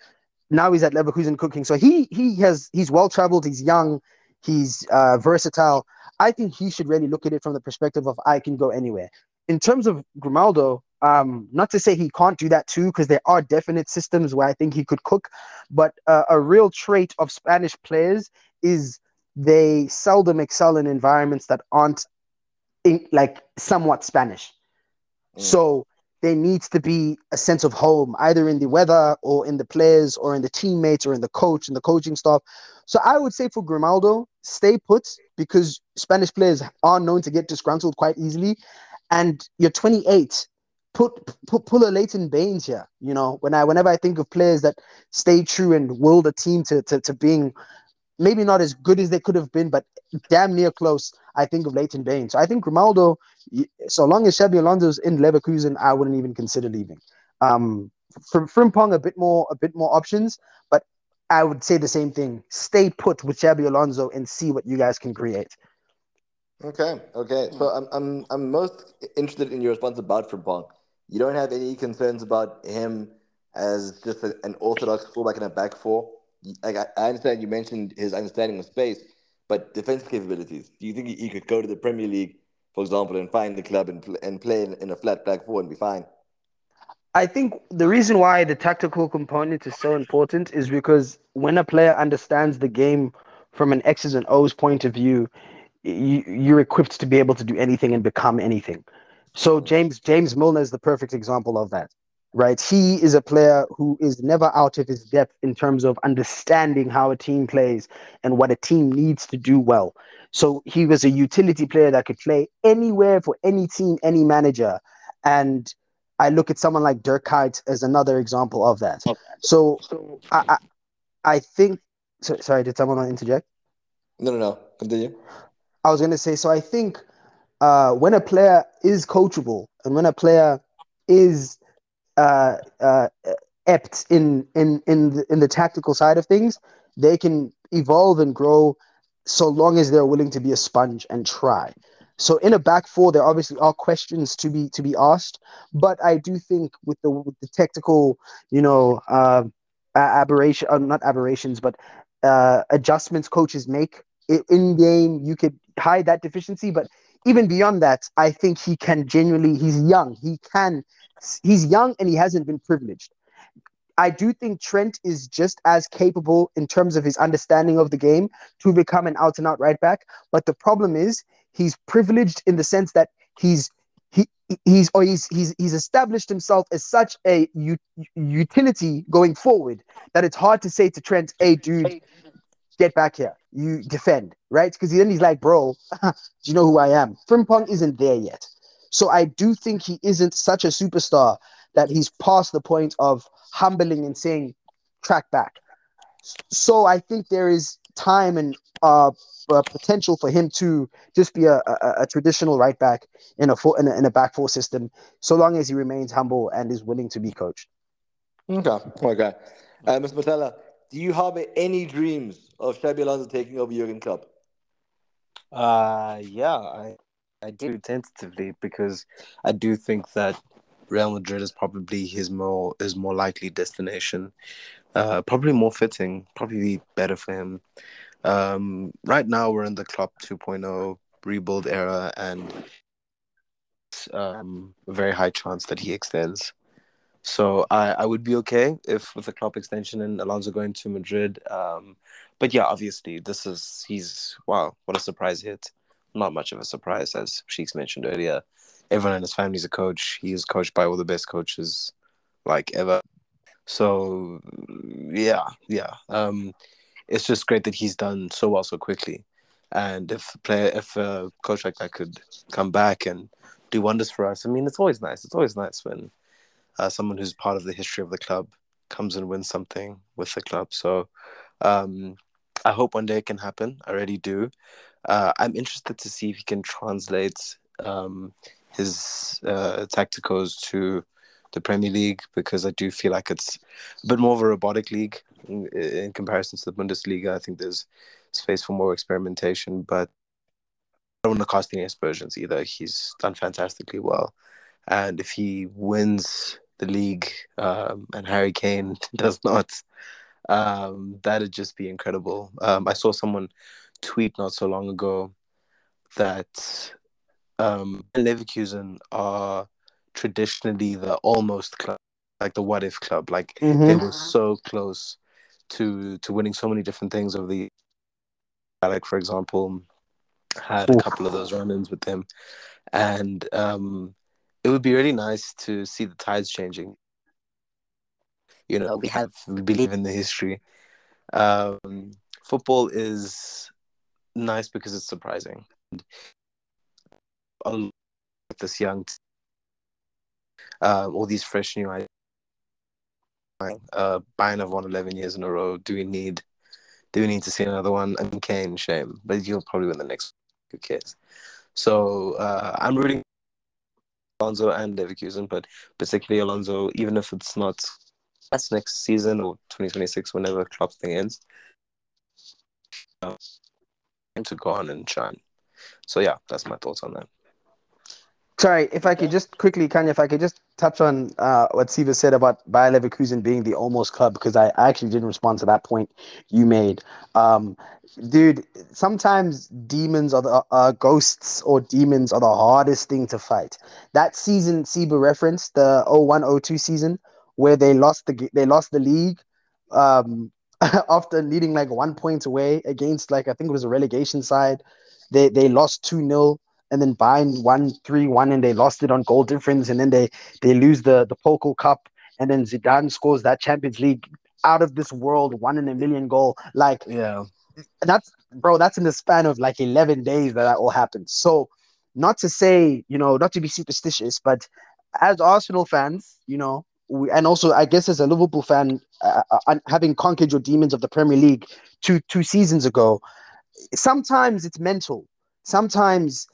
Now he's at Leverkusen cooking. So he he has he's well traveled. He's young. He's uh, versatile. I think he should really look at it from the perspective of I can go anywhere. In terms of Grimaldo, um, not to say he can't do that too, because there are definite systems where I think he could cook. But uh, a real trait of Spanish players is they seldom excel in environments that aren't in, like somewhat Spanish. Mm. So there needs to be a sense of home, either in the weather or in the players or in the teammates or in the coach and the coaching staff. So I would say for Grimaldo, stay put because Spanish players are known to get disgruntled quite easily. And you're 28. Put, put pull a Leighton Baines here. You know, when I whenever I think of players that stay true and will the team to, to, to being maybe not as good as they could have been, but damn near close. I think of Leighton Baines. So I think Grimaldo, so long as Xabi Alonso's in Leverkusen, I wouldn't even consider leaving. Um, from Frimpong, a bit more, a bit more options, but I would say the same thing. Stay put with Xabi Alonso and see what you guys can create. Okay, okay. So I'm, I'm, I'm most interested in your response about Frimpong. You don't have any concerns about him as just a, an orthodox fullback in a back four like I, I understand you mentioned his understanding of space, but defensive capabilities. Do you think he, could go to the Premier League, for example, and find the club and, pl- and play in, in a flat back four and be fine? I think the reason why the tactical component is so important is because when a player understands the game from an X's and O's point of view, you, you're equipped to be able to do anything and become anything. So James James Milner is the perfect example of that right? He is a player who is never out of his depth in terms of understanding how a team plays and what a team needs to do well. So he was a utility player that could play anywhere for any team, any manager. And I look at someone like Dirk Kuyt as another example of that. So, so I, I, I think. So, sorry, did someone interject? No, no, no. Continue. I was going to say. So I think uh, when a player is coachable and when a player is uh, uh, apt in in in the, in the tactical side of things, they can evolve and grow so long as they're willing to be a sponge and try. So in a back four, there obviously are questions to be to be asked, but I do think with the with the technical, you know, uh, aberration, uh, not aberrations, but uh, adjustments coaches make in game, you could hide that deficiency. But even beyond that, I think he can genuinely. He's young. He can he's young and he hasn't been privileged. I do think Trent is just as capable in terms of his understanding of the game to become an out and out right back. But the problem is he's privileged in the sense that he's he he's or he's he's he's established himself as such a u- utility going forward that it's hard to say to Trent, "Hey, dude, get back here, you defend," right? Because then he's like, "Bro, [LAUGHS] do you know who I am?" Frimpong isn't there yet. So I do think he isn't such a superstar that he's past the point of humbling and saying, track back. So I think there is time and uh, uh, potential for him to just be a, a, a traditional right back in a, four, in a in a back four system, so long as he remains humble and is willing to be coached. Okay, okay. Uh, Mr. Mohlala, do you harbor any dreams of Xabi Alonso taking over Jurgen Klopp? Uh, yeah, I, I do tentatively because I do think that Real Madrid is probably his more his more likely destination. Uh, probably more fitting, probably better for him. Um, right now we're in the Klopp 2.0 rebuild era, and um, a very high chance that he extends. So I, I would be okay if with the Klopp extension and Alonso going to Madrid. Um, but yeah, obviously this is he's wow, what a surprise hit. Not much of a surprise, as Sheiks mentioned earlier. Everyone in his family is a coach. He is coached by all the best coaches like ever. So yeah, yeah. Um, it's just great that he's done so well so quickly. And if player, if a coach like that could come back and do wonders for us, I mean, it's always nice. It's always nice when uh, someone who's part of the history of the club comes and wins something with the club. So um, I hope one day it can happen. I really do. Uh, I'm interested to see if he can translate um, his uh, tacticals to the Premier League because I do feel like it's a bit more of a robotic league in, in comparison to the Bundesliga. I think there's space for more experimentation, but I don't want to cast any aspersions either. He's done fantastically well. And if he wins the league um, and Harry Kane [LAUGHS] does not, um, that'd just be incredible. Um, I saw someone tweet not so long ago that um, Leverkusen are traditionally the almost club, like the what if club. Like mm-hmm. they were so close to to winning so many different things over the. Like for example, had a couple of those run-ins with them, and um, it would be really nice to see the tides changing. You know, we have we believe in the history. Um, football is nice because it's surprising. This young um, all these fresh new ideas. Uh, Bayern have won 11 years in a row. Do we need do we need to see another one? I mean, Kane, shame, but he'll probably win the next. Who cares? So uh, I'm rooting Alonso and Leverkusen, but particularly Alonso, even if it's not that's next season or 2026, whenever Klopp's thing ends, uh, to go on and shine. So yeah, that's my thoughts on that. Sorry, if I could just quickly, Khanya, if I could just touch on uh, what Siva said about Bayer Leverkusen being the almost club, because I actually didn't respond to that point you made. Um, dude, sometimes demons are the uh, ghosts or demons are the hardest thing to fight. That season Siva referenced, the 0102 season, where they lost the they lost the league um, [LAUGHS] after leading like one point away against like I think it was a relegation side. They they lost 2 0 and then Bayern won three one and they lost it on goal difference, and then they they lose the the Pokal Cup, and then Zidane scores that Champions League out of this world one in a million goal. Like yeah, that's bro, that's in the span of like eleven days that that all happened. So not to say you know not to be superstitious, but as Arsenal fans, you know. We, and also, I guess as a Liverpool fan, uh, uh, having conquered your demons of the Premier League two two seasons ago, sometimes it's mental. Sometimes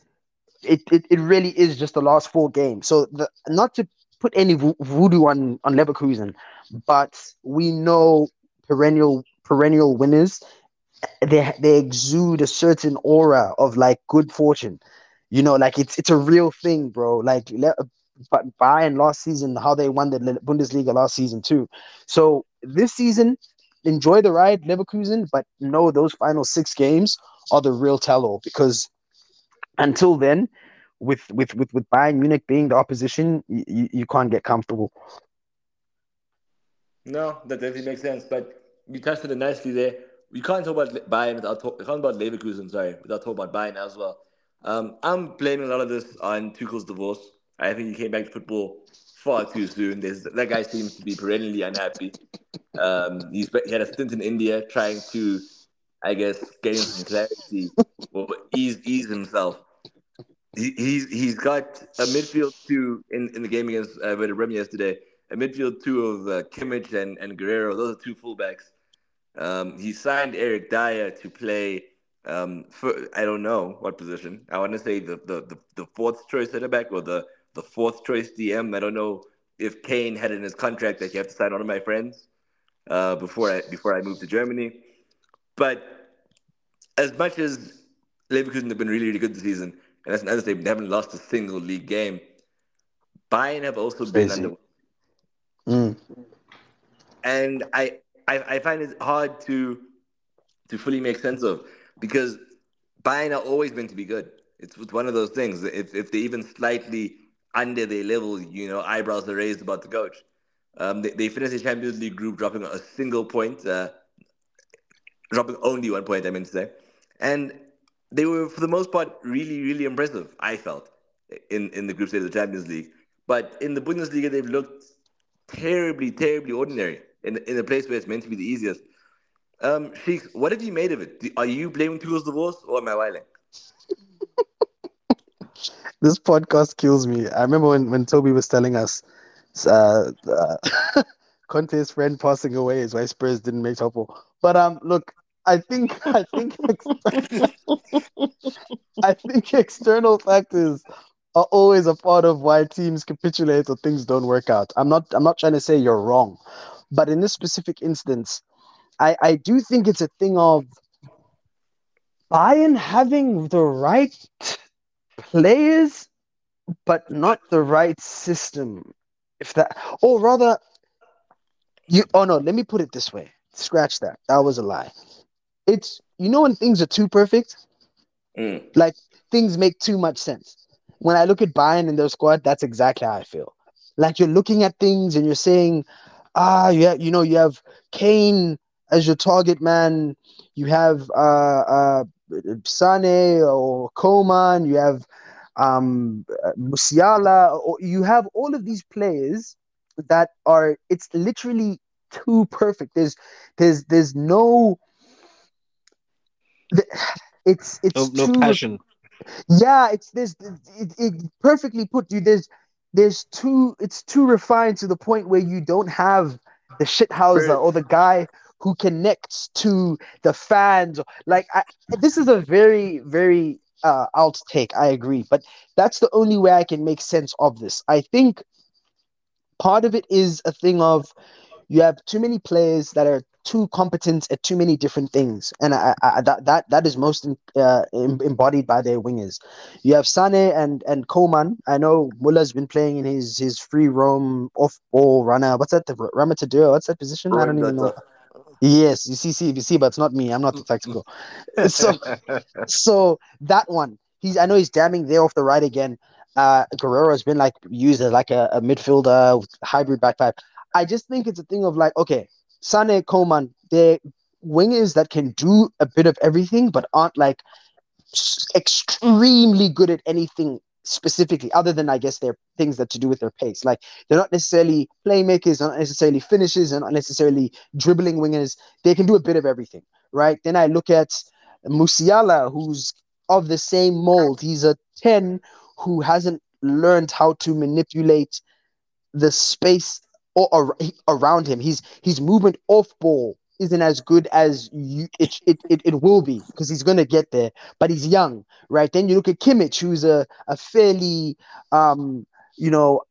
it, it, it really is just the last four games. So the, not to put any voodoo on on Leverkusen, but we know perennial perennial winners. They they exude a certain aura of like good fortune. You know, like it's it's a real thing, bro. Like but Bayern last season, how they won the Bundesliga last season too. So this season, enjoy the ride, Leverkusen, but know those final six games are the real tell-all because until then, with with with with Bayern Munich being the opposition, you, you can't get comfortable. No, that definitely makes sense. But you touched on it nicely there. We can't talk about Bayern without talk, we can't talk about Leverkusen, sorry, without talking about Bayern as well. Um, I'm blaming a lot of this on Tuchel's divorce. I think he came back to football far too soon. There's, that guy seems to be perennially unhappy. Um, he's, he had a stint in India trying to, I guess, gain some clarity or ease ease himself he, he's he's got a midfield two in, in the game against uh, Bremen yesterday. A midfield two of uh, Kimmich and, and Guerreiro. Those are two fullbacks. Um, he signed Eric Dier to play. Um, for I don't know what position. I want to say the, the the the fourth choice center back or the the fourth choice DM. I don't know if Kane had in his contract that you have to sign one of my friends uh, before I before I moved to Germany. But as much as Leverkusen have been really really good this season, and that's another thing, they haven't lost a single league game. Bayern have also been under Mm. and I, I I find it hard to to fully make sense of because Bayern are always meant to be good. It's, one of those things. If if they're even slightly under their level, you know, eyebrows are raised about the coach. Um, they, they finished the Champions League group dropping a single point, uh, dropping only one point. I meant to say, and they were for the most part really really impressive. I felt in in the group stage of the Champions League, but in the Bundesliga they've looked terribly, terribly ordinary in, in a place where it's meant to be the easiest. Um, Sheiks, what have you made of it? Are you blaming Tuchel's divorce or am I whiling? [LAUGHS] This podcast kills me. I remember when, when Toby was telling us uh, uh, [LAUGHS] Conte's friend passing away is why Spurs didn't make top four. But um, look, I think [LAUGHS] I think I think external factors are always a part of why teams capitulate or things don't work out. I'm not I'm not trying to say you're wrong, but in this specific instance, I I do think it's a thing of Bayern having the right players, but not the right system. If that, or rather, you. Oh no, let me put it this way. Scratch that. That was a lie. It's you know when things are too perfect, Mm. like things make too much sense. When I look at Bayern and their squad, that's exactly how I feel. Like you're looking at things and you're saying, ah, yeah, you know, you have Kane as your target man. You have uh, uh, Sane or Coman. You have um, Musiala. Or you have all of these players that are. It's literally too perfect. There's, there's, there's no. The- It's it's No, no too passion. yeah, it's this it, it perfectly put you there's there's too it's too refined to the point where you don't have the shithouser or the guy who connects to the fans. Like I, this is a very very uh out take. I agree. But that's the only way I can make sense of this. I think part of it is a thing of you have too many players that are too competent at too many different things, and I, I, that that that is most uh, embodied by their wingers. You have Sane and and Coman. I know Muller's been playing in his his free roam off ball runner. What's that? The Raumdeuter. What's that position? I don't even know. Yes, you see, see, you see, but it's not me. I'm not the tactical. [LAUGHS] so so that one, he's I know he's damning there off the right again. Uh, Guerreiro has been like used as like a, a midfielder with hybrid back five. I just think it's a thing of like, okay, Sane, Coman, they're wingers that can do a bit of everything, but aren't like extremely good at anything specifically, other than I guess their things that to do with their pace. Like they're not necessarily playmakers, not necessarily finishers, and not necessarily dribbling wingers. They can do a bit of everything, right? Then I look at Musiala, who's of the same mold. He's a 10 who hasn't learned how to manipulate the space or, ar- around him. He's his movement off ball isn't as good as you it it, it, it will be because he's gonna get there, but he's young, right? Then you look at Kimmich, who's a, a fairly um you know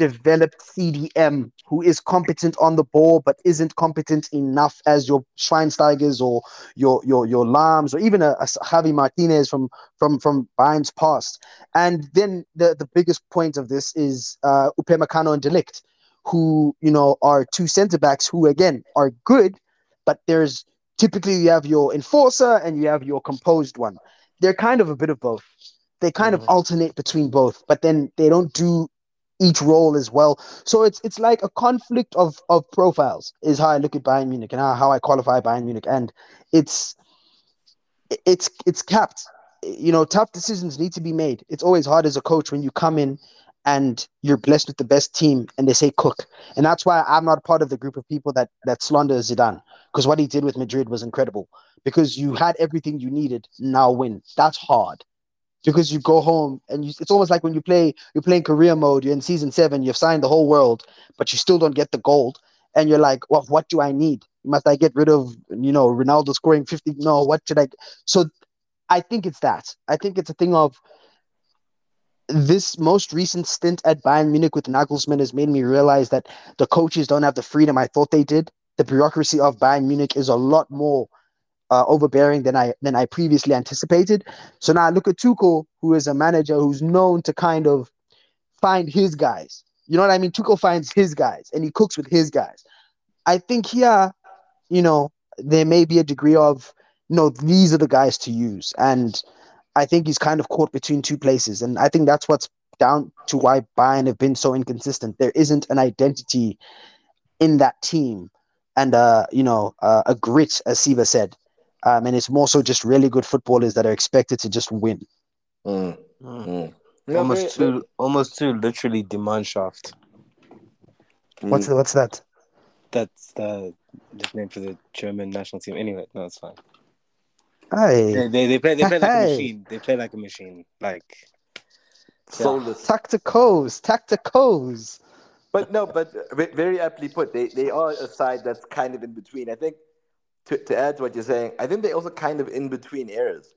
underdeveloped CDM who is competent on the ball but isn't competent enough as your Schweinsteigers or your your your Lahms or even a, a Javi Martinez from from from Bayern's past. And then the the biggest point of this is uh Upamecano and De Ligt, who you know are two centre backs who again are good, but there's typically you have your enforcer and you have your composed one. They're kind of a bit of both. They kind of Mhm. alternate between both, but then they don't do each role as well. So it's it's like a conflict of of profiles is how I look at Bayern Munich and how, how I qualify Bayern Munich, and it's it's it's capped. You know, tough decisions need to be made. It's always hard as a coach when you come in and you're blessed with the best team and they say cook. And that's why I'm not part of the group of people that that slander Zidane because what he did with Madrid was incredible. Because you had everything you needed, now win. That's hard. Because you go home and you, it's almost like when you play, you're playing career mode. You're in season seven. You've signed the whole world, but you still don't get the gold. And you're like, well, what do I need? Must I get rid of you know Ronaldo scoring fifty? No, what should I? So I think it's that. I think it's a thing of this most recent stint at Bayern Munich with Nagelsmann has made me realize that the coaches don't have the freedom I thought they did. The bureaucracy of Bayern Munich is a lot more uh, overbearing than I than I previously anticipated. So now I look at Tuchel, who is a manager who's known to kind of find his guys. You know what I mean? Tuchel finds his guys and he cooks with his guys. I think here, you know, there may be a degree of no, these are the guys to use. And I think he's kind of caught between two places. And I think that's what's down to why Bayern have been so inconsistent. There isn't an identity in that team and, uh, you know, uh, a grit, as Siva said. Um, and it's more so just really good footballers that are expected to just win. Mm. Mm. Mm. Almost very- too, almost too literally the Mannschaft. What's what's that? That's the nickname for the German national team. Anyway, no, it's fine. Hey, They, they, they play they play like a machine. They play like a machine. Like soulless. tacticos, tacticos. But no, but very aptly put. They they are a side that's kind of in between. I think to, to add to what you're saying, I think they're also kind of in between eras.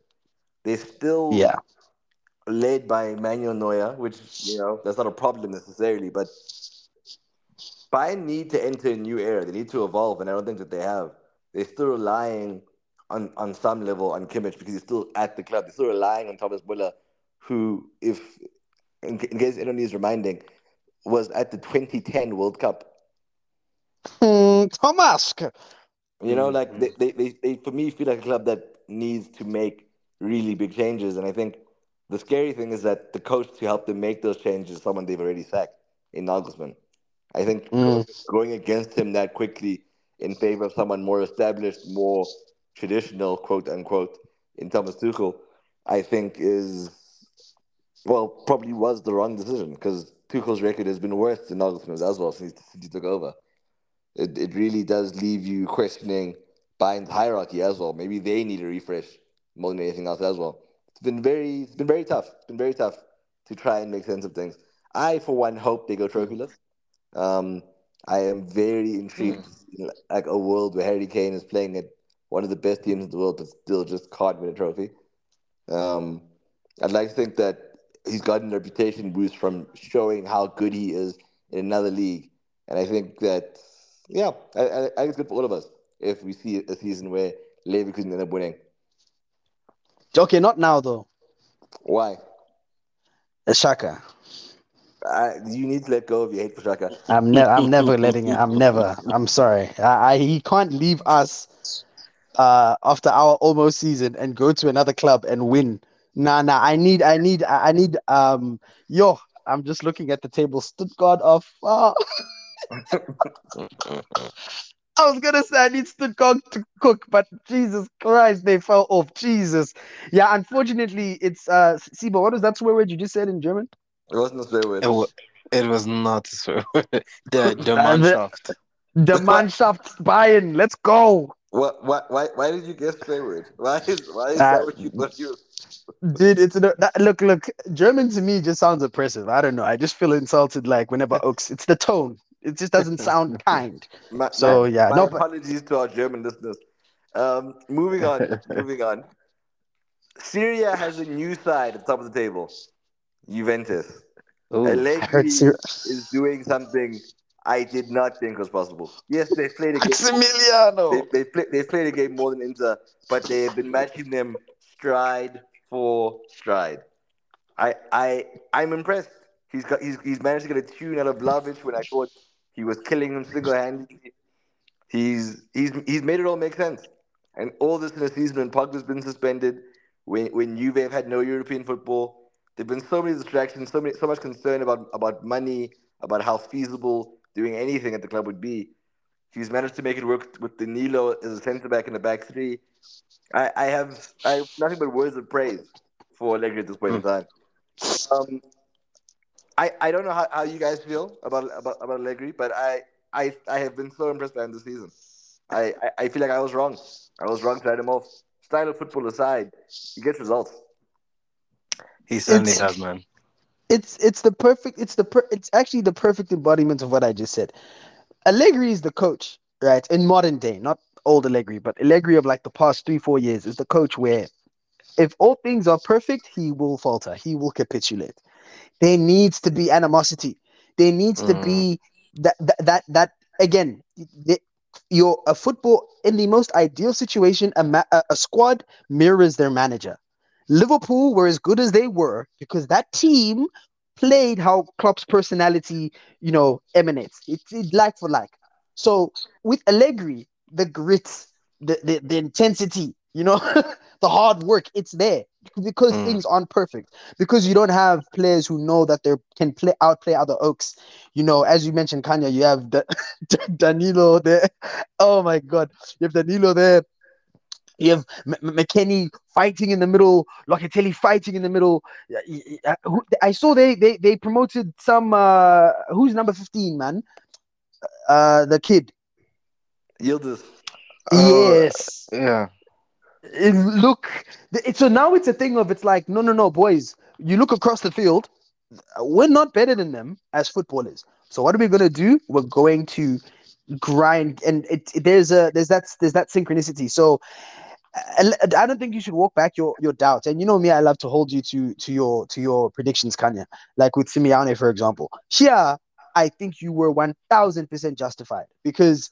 They're still Yeah. led by Manuel Neuer, which you know that's not a problem necessarily, but Bayern need to enter a new era. They need to evolve, and I don't think that they have. They're still relying on on some level on Kimmich because he's still at the club. They're still relying on Thomas Müller, who, if in, in case anyone needs reminding, was at the 2010 World Cup. Hmm, Thomas. You know, like Mhm. they, they, they, for me, feel like a club that needs to make really big changes. And I think the scary thing is that the coach to help them make those changes is someone they've already sacked in Nagelsmann. I think Mm. going against him that quickly in favor of someone more established, more traditional, quote unquote, in Thomas Tuchel, I think is, well, probably was the wrong decision because Tuchel's record has been worse than Nagelsmann's as well since he took over. It, it really does leave you questioning Bayern's hierarchy as well. Maybe they need a refresh more than anything else as well. It's been very, it's been very tough. It's been very tough to try and make sense of things. I, for one, hope they go trophyless. Um, I am very intrigued in like a world where Harry Kane is playing at one of the best teams in the world, but still just can't win a trophy. Um, I'd like to think that he's gotten a reputation boost from showing how good he is in another league, and I think that yeah, I, I, I think it's good for all of us if we see a season where Leverkusen end up winning. Okay, not now though. Why? Xhaka. I, you need to let go of your hate for Xhaka. I'm never. I'm never letting it. I'm never. I'm sorry. I, I he can't leave us uh after our almost season and go to another club and win. Nah, nah. I need. I need. I need. Um. Yo. I'm just looking at the table. Stuttgart of. Uh, [LAUGHS] I was gonna say I need Stuttgart to cook, but Jesus Christ, they fell off. Jesus. Yeah. Unfortunately, it's uh. Siba, what is that swear word you just said in German? It wasn't a swear word. it, wa- it was not a swear word. [LAUGHS] the the Mannschaft. The Mannschaft Bayern. Let's go. What, what, why, why did you guess swear word? Why is, why is Uh, that what you thought you Dude, it's no, that, look, look. German to me just sounds oppressive. I don't know. I just feel insulted. Like whenever Oaks, it's the tone. It just doesn't sound [LAUGHS] kind. My, So, my- yeah, my no, but- apologies to our German listeners. Um, moving on, [LAUGHS] moving on. Serie A has a new side at the top of the table. Juventus. Ooh. I heard Allegri Serie A. is doing something I did not think was possible. Yes, they played a game. Maximiliano. They, they, play, they played a game more than Inter, but they have been matching them stride for stride. I I I'm impressed. He's got he's, he's managed to get a tune out of Vlahovic when I thought he was killing him single handedly. He's he's he's made it all make sense. And all this in a season when Pogba's been suspended, when when Juve have had no European football, there've been so many distractions, so many so much concern about about money, about how feasible doing anything at the club would be. He's managed to make it work with Danilo as a centre back in the back three. I, I have I have nothing but words of praise for Allegri at this point in time. Um, I, I don't know how, how you guys feel about about, about Allegri, but I, I I have been so impressed by him this season. I, I, I feel like I was wrong. I was wrong to write him off. Style of football aside, he gets results. He certainly It's- does, man. It's it's the perfect. It's the per, it's actually the perfect embodiment of what I just said. Allegri is the coach. right, in modern day, not old Allegri, but Allegri of like the past three, four years is the coach where if all things are perfect, he will falter, he will capitulate. There needs to be animosity. There needs to Mm. be that that that, that again. The, you're a football in the most ideal situation. A, ma- a squad mirrors their manager. Liverpool were as good as they were because that team played how Klopp's personality, you know, emanates. It's it, like for like. So with Allegri, the grit, the the, the intensity, you know, [LAUGHS] the hard work, it's there because Mm. things aren't perfect. Because you don't have players who know that they can play outplay other oaks. You know, as you mentioned, Khanya, you have the, [LAUGHS] Danilo there. [LAUGHS] Oh my God, you have Danilo there. You have M- M- McKennie fighting in the middle, Locatelli fighting in the middle. Yeah, y- y- uh, I saw they they they promoted some. Uh, who's number fifteen, man? Uh, the kid. Yildiz. Yes. Yeah. Look, it, so now it's a thing of it's like no, no, no, boys. You look across the field. We're not better than them as footballers. So what are we gonna do? We're going to grind, and it, it- there's a there's that there's that synchronicity. So uh, I I don't think you should walk back your your doubts. And you know me, I love to hold you to to your to your predictions, Khanya. Like with Simeone, for example. Here, I think you were one thousand percent justified because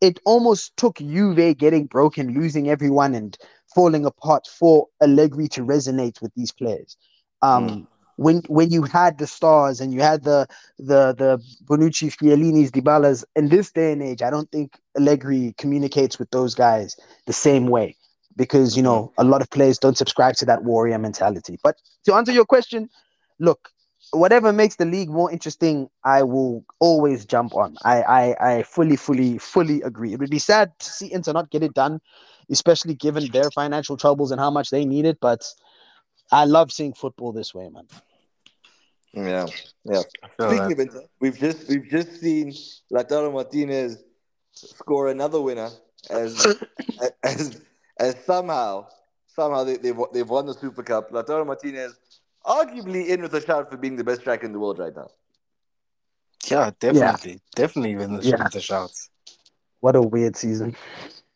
it almost took Juve getting broken, losing everyone, and falling apart for Allegri to resonate with these players. Um, When when you had the stars and you had the the the Bonucci, Chiellinis, Dybalas in this day and age, I don't think Allegri communicates with those guys the same way because you know a lot of players don't subscribe to that warrior mentality. But to answer your question, look, whatever makes the league more interesting, I will always jump on. I, I, I fully, fully, fully agree. It would be sad to see Inter not get it done, especially given their financial troubles and how much they need it. But I love seeing football this way, man. Yeah, yeah. Speaking that. of Inter, we've just we've just seen Lautaro Martinez score another winner as [COUGHS] as as somehow somehow they, they've they've won the Super Cup. Lautaro Martinez, arguably in with a shout for being the best striker in the world right now. Yeah, definitely. Definitely in the, Yeah. with the shouts. What a weird season.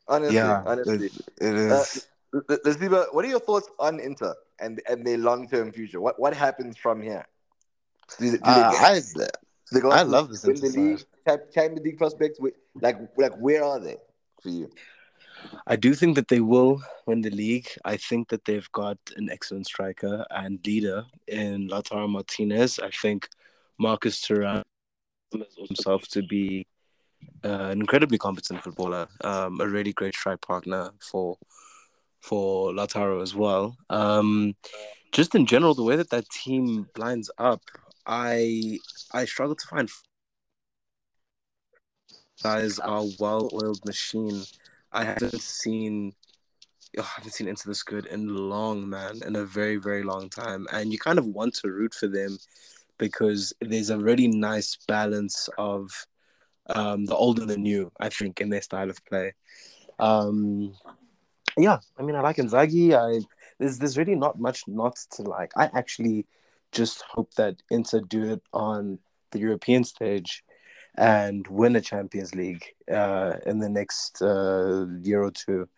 Honestly, Yeah, honestly. it, it Uh, is. L- L- Lesiba, what are your thoughts on Inter and and their long term future? What what happens from here? Do they, do they Uh, get- I, do they go I love this win the league, side. Champions League prospects. Wh- Like like where are they for you? I do think that they will win the league. I think that they've got an excellent striker and leader in Lautaro Martinez. I think Marcus Thuram himself to be uh, an incredibly competent footballer, um, a really great strike partner for for Lautaro as well. Um, just in general, the way that that team lines up, I I struggle to find guys are well-oiled machine. I haven't seen oh, I haven't seen Inter This Good in long, man, in a very, very long time. And you kind of want to root for them because there's a really nice balance of um, the old and the new, I think, in their style of play. Um, yeah, I mean, I like Inzaghi. I there's there's really not much not to like. I actually just hope that Inter do it on the European stage and win a Champions League uh, in the next uh, year or two.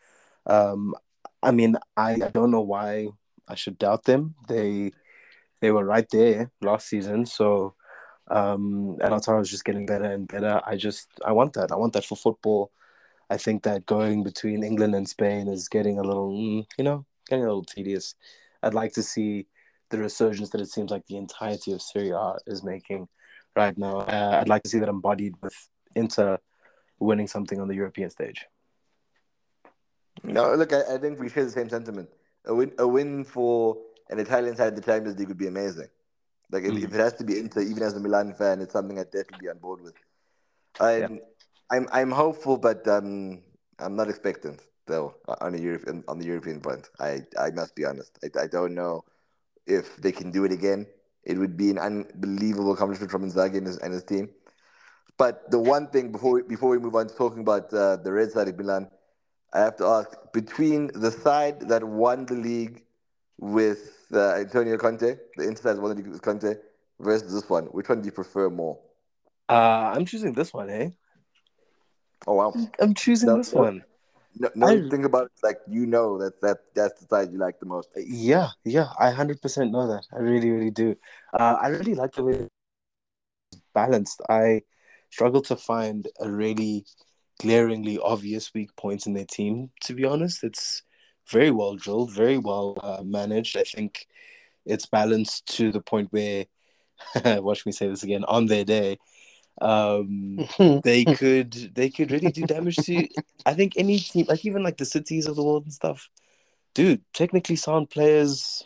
Um, I mean, I, I don't know why I should doubt them. They they were right there last season, so um, and Lautaro is just getting better and better. I just I want that. I want that for football. I think that going between England and Spain is getting a little, mm, you know, getting a little tedious. I'd like to see the resurgence that it seems like the entirety of Serie A is making right now. Uh, I'd like to see that embodied with Inter winning something on the European stage. No, look, I, I think we share the same sentiment. A win, a win for an Italian side of the Champions League would be amazing. Like if, Mm. if it has to be Inter, even as a Milan fan, it's something I'd definitely be on board with. I'm, Yeah. I'm, I'm hopeful, but um, I'm not expectant though on the European on the European front. I, I must be honest. I, I don't know if they can do it again. It would be an unbelievable accomplishment from Inzaghi and his, and his team. But the one thing before we, before we move on to talking about uh, the red side of Milan, I have to ask between the side that won the league with uh, Antonio Conte, the Inter side that won the league with Conte, versus this one, which one do you prefer more? Uh, I'm choosing this one, eh? Oh wow! I'm choosing No, this no. one. No, no I- you think about it, like you know that that that's the side you like the most. Yeah, yeah, I hundred percent know that. I really, really do. Uh, I really like the way it's balanced. I struggle to find a really glaringly obvious weak point in their team. To be honest, it's very well drilled, very well uh, managed. I think it's balanced to the point where, [LAUGHS] watch me say this again, on their day, um, [LAUGHS] they could they could really do damage to. I think any team, like even like the cities of the world and stuff. Dude, technically sound players,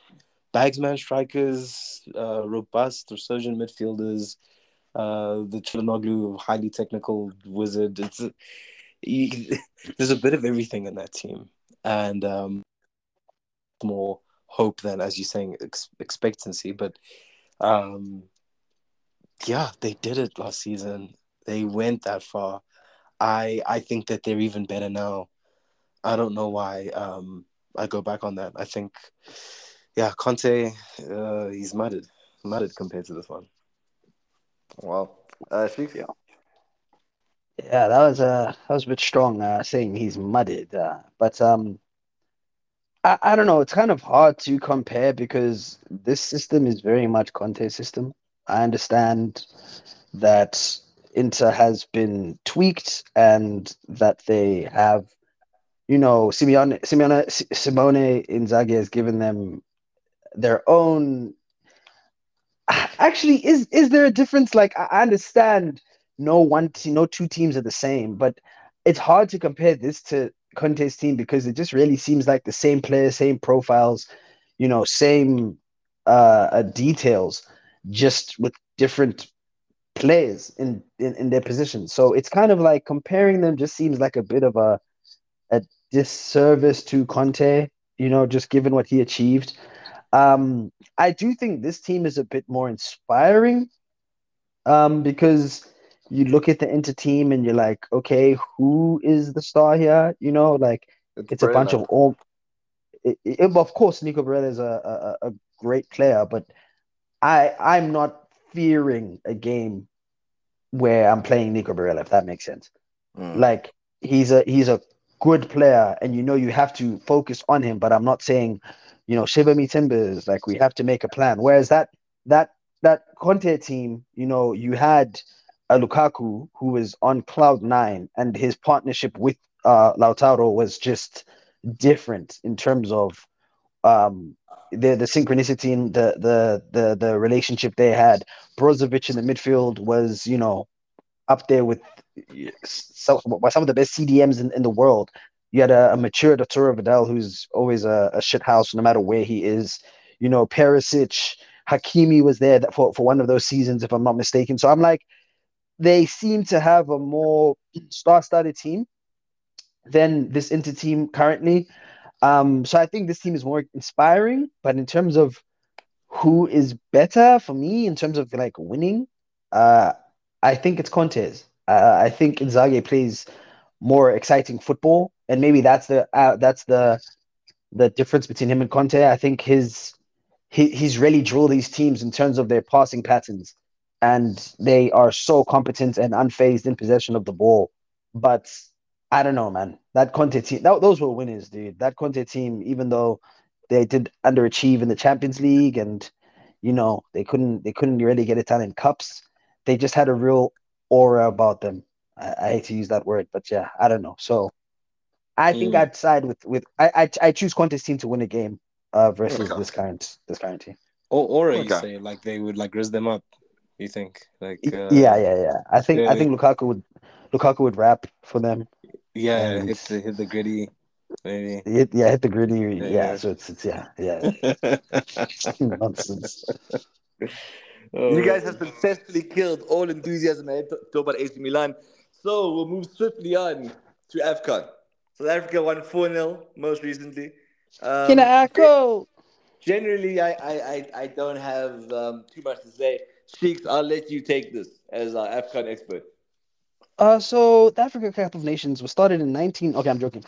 bagsman strikers, uh, robust resurgent midfielders, uh, the Calhanoglu highly technical wizard. It's you, [LAUGHS] there's a bit of everything in that team, and um, more hope than, as you're saying, ex- expectancy. But um, yeah, they did it last season. They went that far. I I think that they're even better now. I don't know why. Um, I go back on that. I think, yeah, Conte, uh, he's mudded, mudded compared to this one. Wow. Uh, Sheik? Yeah. Yeah, that was uh that was a bit strong uh saying he's mudded. Uh, but um I, I don't know, it's kind of hard to compare because this system is very much Conte's system. I understand that Inter has been tweaked and that they have you know Simeone Simeone Simone Inzaghi has given them their own. Actually is is there a difference? Like I understand no one no two teams are the same but it's hard to compare this to Conte's team because it just really seems like the same players same profiles you know same uh, uh details just with different players in, in in their positions so it's kind of like comparing them just seems like a bit of a a disservice to Conte you know just given what he achieved um, I do think this team is a bit more inspiring um, because you look at the Inter team and you're like, okay, who is the star here? You know, like it's a bunch of all. It, it, of course, Nico Barella is a, a, a great player, but I I'm not fearing a game where I'm playing Nico Barella, if that makes sense. Mm. Like he's a he's a good player, and you know you have to focus on him. But I'm not saying, you know, shiver me timbers. Like we have to make a plan. Whereas that that that Conte team, you know, you had a Lukaku who was on cloud nine, and his partnership with uh, Lautaro was just different in terms of um, the the synchronicity and the the the the relationship they had. Brozovic in the midfield was, you know, up there with some, some of the best CDMs in, in the world. You had a, a mature Arturo Vidal who's always a, a shit house no matter where he is. You know, Perisic, Hakimi was there for, for one of those seasons, if I'm not mistaken. So I'm like, they seem to have a more star-studded team than this Inter team currently. Um, so I think this team is more inspiring, but in terms of who is better for me in terms of like winning, uh, I think it's Conte's. Uh, I think Inzaghi plays more exciting football, and maybe that's the uh, that's the the difference between him and Conte. I think his he, he's really drilled these teams in terms of their passing patterns, and they are so competent and unfazed in possession of the ball. But I don't know, man. That Conte team, that, those were winners, dude. That Conte team, even though they did underachieve in the Champions League, and you know they couldn't they couldn't really get it done in cups, they just had a real aura about them. I, I hate to use that word, but yeah, I don't know. So I think Mm. I'd side with with I I, I choose Conte's team to win a game uh, versus Okay. this current this current team. Or, or you say like they would like raise them up. You think like uh, yeah, yeah, yeah. I think yeah, I think Lukaku would Lukaku would rap for them. Yeah, And- hit the hit the gritty, maybe. Hit, yeah, hit the gritty. Yeah, Yeah. so it's, it's yeah, yeah. [LAUGHS] [LAUGHS] Nonsense. Oh, You guys have successfully killed all enthusiasm ahead talk about AC Milan. So we'll move swiftly on to AFCON. South Africa won 4 0 most recently. Um, Can I echo? generally, I, I, I, I don't have um, too much to say. Sheiks, I'll let you take this as our AFCON expert. Uh, so the Africa Cup of Nations was started in 19. Okay, I'm joking.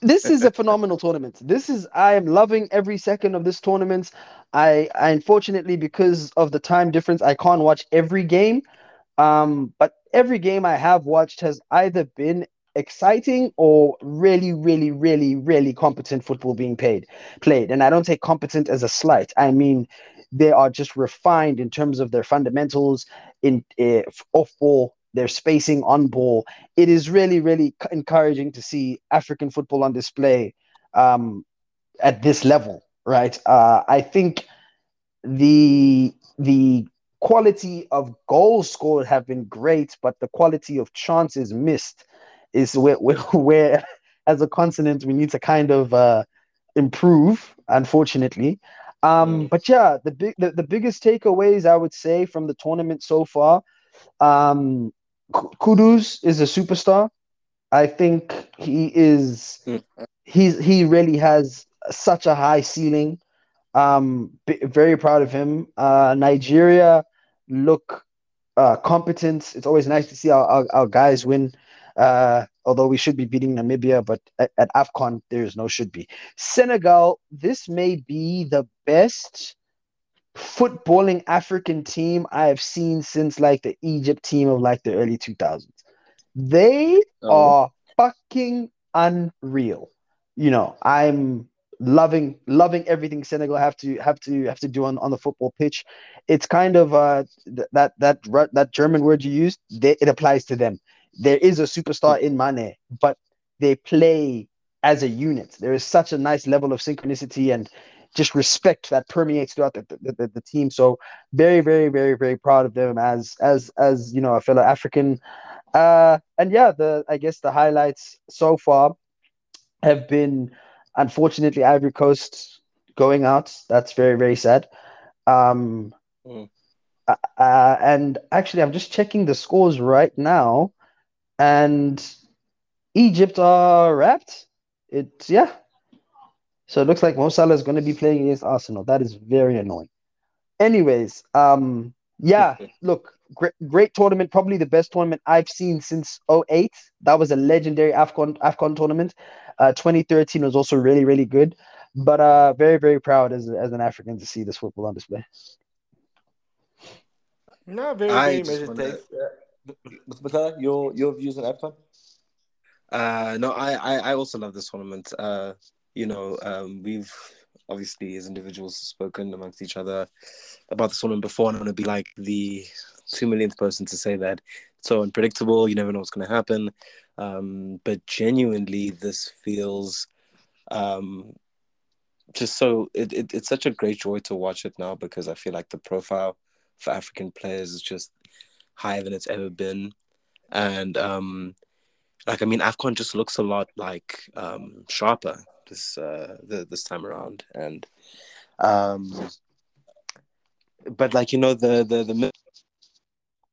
This is a phenomenal [LAUGHS] tournament. This is I am loving every second of this tournament. I, I unfortunately because of the time difference, I can't watch every game. Um, but every game I have watched has either been exciting or really, really, really, really competent football being paid played. And I don't say competent as a slight. I mean they are just refined in terms of their fundamentals in uh, off ball, their spacing on ball. It is really, really encouraging to see African football on display um, at this level, right? Uh, I think the the quality of goals scored have been great, but the quality of chances missed is where, [LAUGHS] where, where as a continent, we need to kind of uh, improve, unfortunately. Um. But yeah, the, big, the, the biggest takeaways I would say from the tournament so far um, Kudus is a superstar. I think he is. He's he really has such a high ceiling. Um, b- very proud of him. Uh, Nigeria look uh, competent. It's always nice to see our, our, our guys win. Uh, although we should be beating Namibia, but at, at AFCON, there is no should be. Senegal, this may be the best footballing African team I have seen since like the Egypt team of like the early 2000s. They oh. are fucking unreal. You know, I'm loving loving everything Senegal have to have to have to do on, on the football pitch. It's kind of uh th- that that that German word you used, they, it applies to them. There is a superstar in Mane, but they play as a unit. There is such a nice level of synchronicity and just respect that permeates throughout the, the, the, the team. So very, very, very, very proud of them as as as you know a fellow African. Uh, and yeah, the I guess the highlights so far have been unfortunately Ivory Coast going out. That's very, very sad. Um, mm. uh, and actually, I'm just checking the scores right now, and Egypt are wrapped. It's yeah, so it looks like Mo Salah is going to be playing against Arsenal. That is very annoying. Anyways, um, yeah, [LAUGHS] look, great, great tournament. Probably the best tournament I've seen since 08. That was a legendary AFCON, AFCON tournament. Uh, 2013 was also really, really good. But uh, very, very proud as, as an African to see this football on display. No, very, very measured take. Uh, your, your views on AFCON? Uh, no, I, I, I also love this tournament. Uh, you know, um, we've obviously as individuals spoken amongst each other about this woman before, and I'm to be like the two millionth person to say that it's so unpredictable. You never know what's going to happen. Um, but genuinely, this feels um, just so. It, it, it's such a great joy to watch it now because I feel like the profile for African players is just higher than it's ever been, and um, like I mean, Afcon just looks a lot like um, sharper this uh, the, this time around, and um, but like you know the the the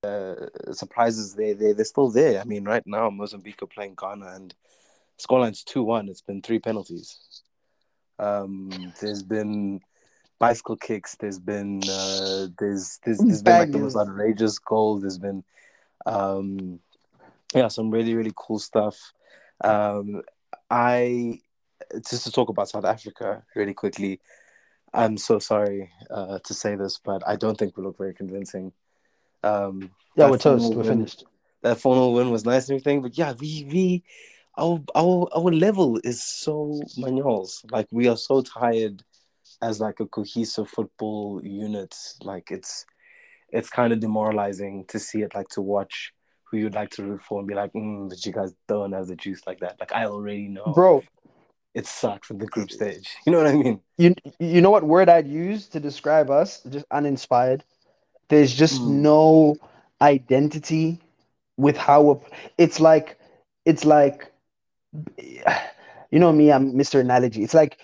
uh, surprises they they they're still there. I mean, right now Mozambique are playing Ghana, and scoreline's two one. It's been three penalties. Um, there's been bicycle kicks. There's been uh, there's there's, there's been like the most outrageous goals. There's been um, yeah, some really really cool stuff. Um, I just to talk about South Africa really quickly. I'm so sorry uh, to say this, but I don't think we look very convincing. Um, yeah, we're toast. We're finished. That 4 win was nice and everything, but yeah, we we our our our level is so manuals. Like we are so tired as like a cohesive football unit. Like it's it's kind of demoralizing to see it. Like to watch who you'd like to root for and be like, mm, but you guys don't have the juice like that. Like I already know, bro it sucks in the group stage. You know what I mean? You you know what word I'd use to describe us? Just uninspired. There's just mm. no identity with how we're, it's like it's like you know me i'm mr analogy it's like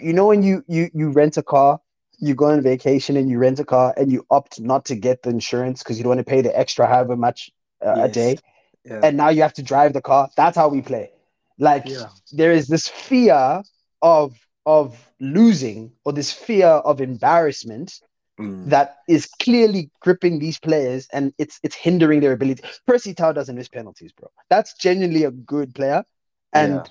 you know when you you you rent a car you go on vacation and you rent a car and you opt not to get the insurance because you don't want to pay the extra however much uh, yes. a day yeah. and now you have to drive the car that's how we play like yeah. there is this fear of of losing or this fear of embarrassment mm. that is clearly gripping these players and it's it's hindering their ability. Percy Tau doesn't miss penalties, bro. That's genuinely a good player. And yeah.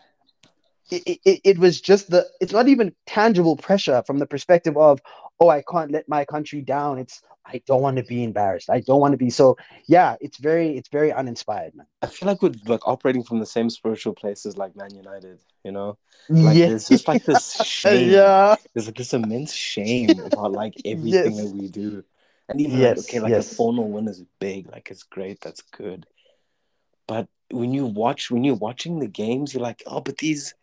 It, it, it was just the it's not even tangible pressure from the perspective of oh, I can't let my country down. It's I don't want to be embarrassed. I don't want to be so. Yeah, it's very it's very uninspired, man. I feel like we're like operating from the same spiritual places like Man United, you know? Like yeah. there's just like this [LAUGHS] shame. yeah. There's like this immense shame about like [LAUGHS] everything Yes. that we do. And even Yes, like, okay, like yes. a 4 0 win is big, like it's great, that's good. But when you watch when you're watching the games, you're like, oh, but these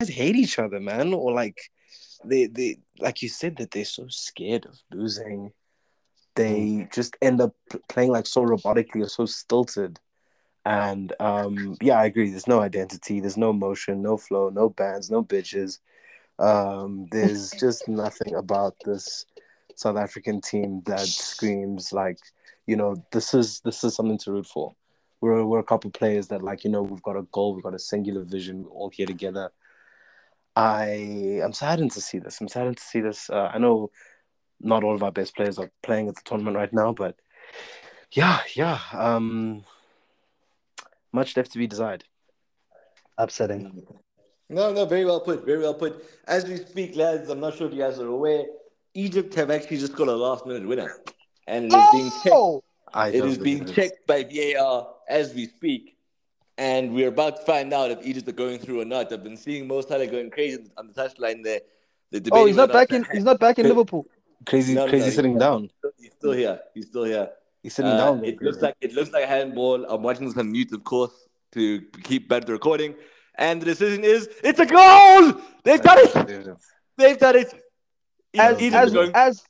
guys hate each other, man. Or like they they like you said that they're so scared of losing. They just end up playing like so robotically or so stilted. And um yeah, I agree. There's no identity, there's no motion, no flow, no bands, no bitches. Um, there's [LAUGHS] just nothing about this South African team that screams like, you know, this is this is something to root for. We're we're a couple players that like, you know, we've got a goal, we've got a singular vision, we're all here together. I am saddened to see this. I'm saddened to see this. Uh, I know not all of our best players are playing at the tournament right now, but yeah, yeah. Um, much left to be desired. Upsetting. No, no, very well put, very well put. As we speak, lads, I'm not sure if you guys are aware, Egypt have actually just got a last minute winner. And it is being checked Oh, I It being believe checked by VAR as we speak. And we're about to find out if Egypt are going through or not. I've been seeing Mo Salah going crazy on the touchline there. They're oh, he's not back in. He's not back in Liverpool. Crazy, No, no, crazy no, sitting he's- down. He's still here. He's still here. He's sitting Uh, down. It looks like it looks like a handball. I'm watching this on mute, of course, to keep better recording. And the decision is it's a goal. They've done it. They've done it. As Egypt as going- as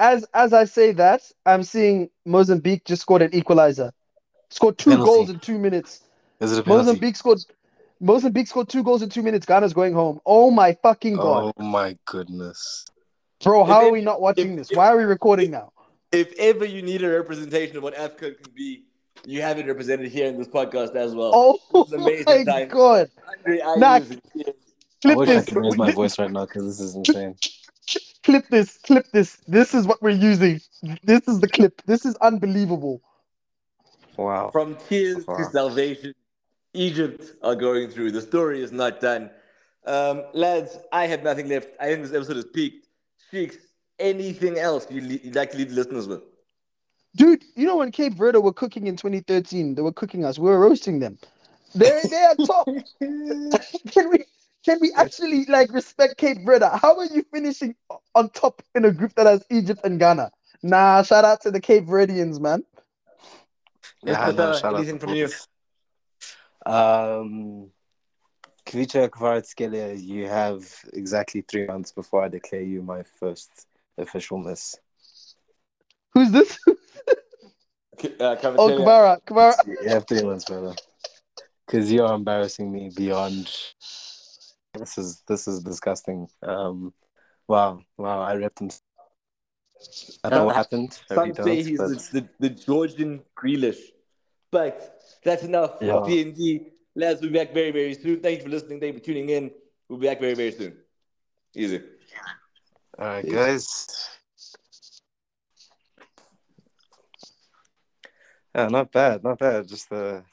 as as I say that, I'm seeing Mozambique just scored an equalizer. Scored two Penalty. goals in two minutes. Is it a penalty? Mozambique scored. Mozambique scored two goals in two minutes. Ghana's going home. Oh my fucking oh god, Oh my goodness. bro! How If are we not watching if- this? if- Why are we recording now? if ever you need a representation of what Africa can be, you have it represented here in this podcast as well. Oh It's an amazing my time. god! Andre Ayew Nah, is in tears. I Clip wish I this. could raise my voice right now because this is insane. Clip this. Clip this. This is what we're using. This is the clip. This is unbelievable. Wow. From tears to Wow. salvation, Egypt are going through. The story is not done. Um, lads, I have nothing left. I think this episode has peaked. Sheiks, anything else you'd, you'd like to leave the listeners with? Dude, you know when Cape Verde were cooking in 2013, they were cooking us. We were roasting them. They're they are top. [LAUGHS] can we can we actually like respect Cape Verde? How are you finishing on top in a group that has Egypt and Ghana? Nah, shout out to the Cape Verdeans, man. Yeah, no, shout anything to from you? Boys. Um, Khvicha Kvaratskhelia, you have exactly three months before I declare you my first official miss. Who's this? K- Uh, Oh, Kvaratskhelia. Kamara. Kamara. You have three months, brother. Because you are embarrassing me beyond. This is this is disgusting. Um, wow, wow, I ripped him. I don't know what happened. I Some say he's but the, the, the Georgian Grealish. But that's enough. Yeah. DND. Lads, we'll be back very, very soon. Thank you for listening. Thank you for tuning in. We'll be back very, very soon. Easy. all right, guys. Yeah, not bad, not bad. Just the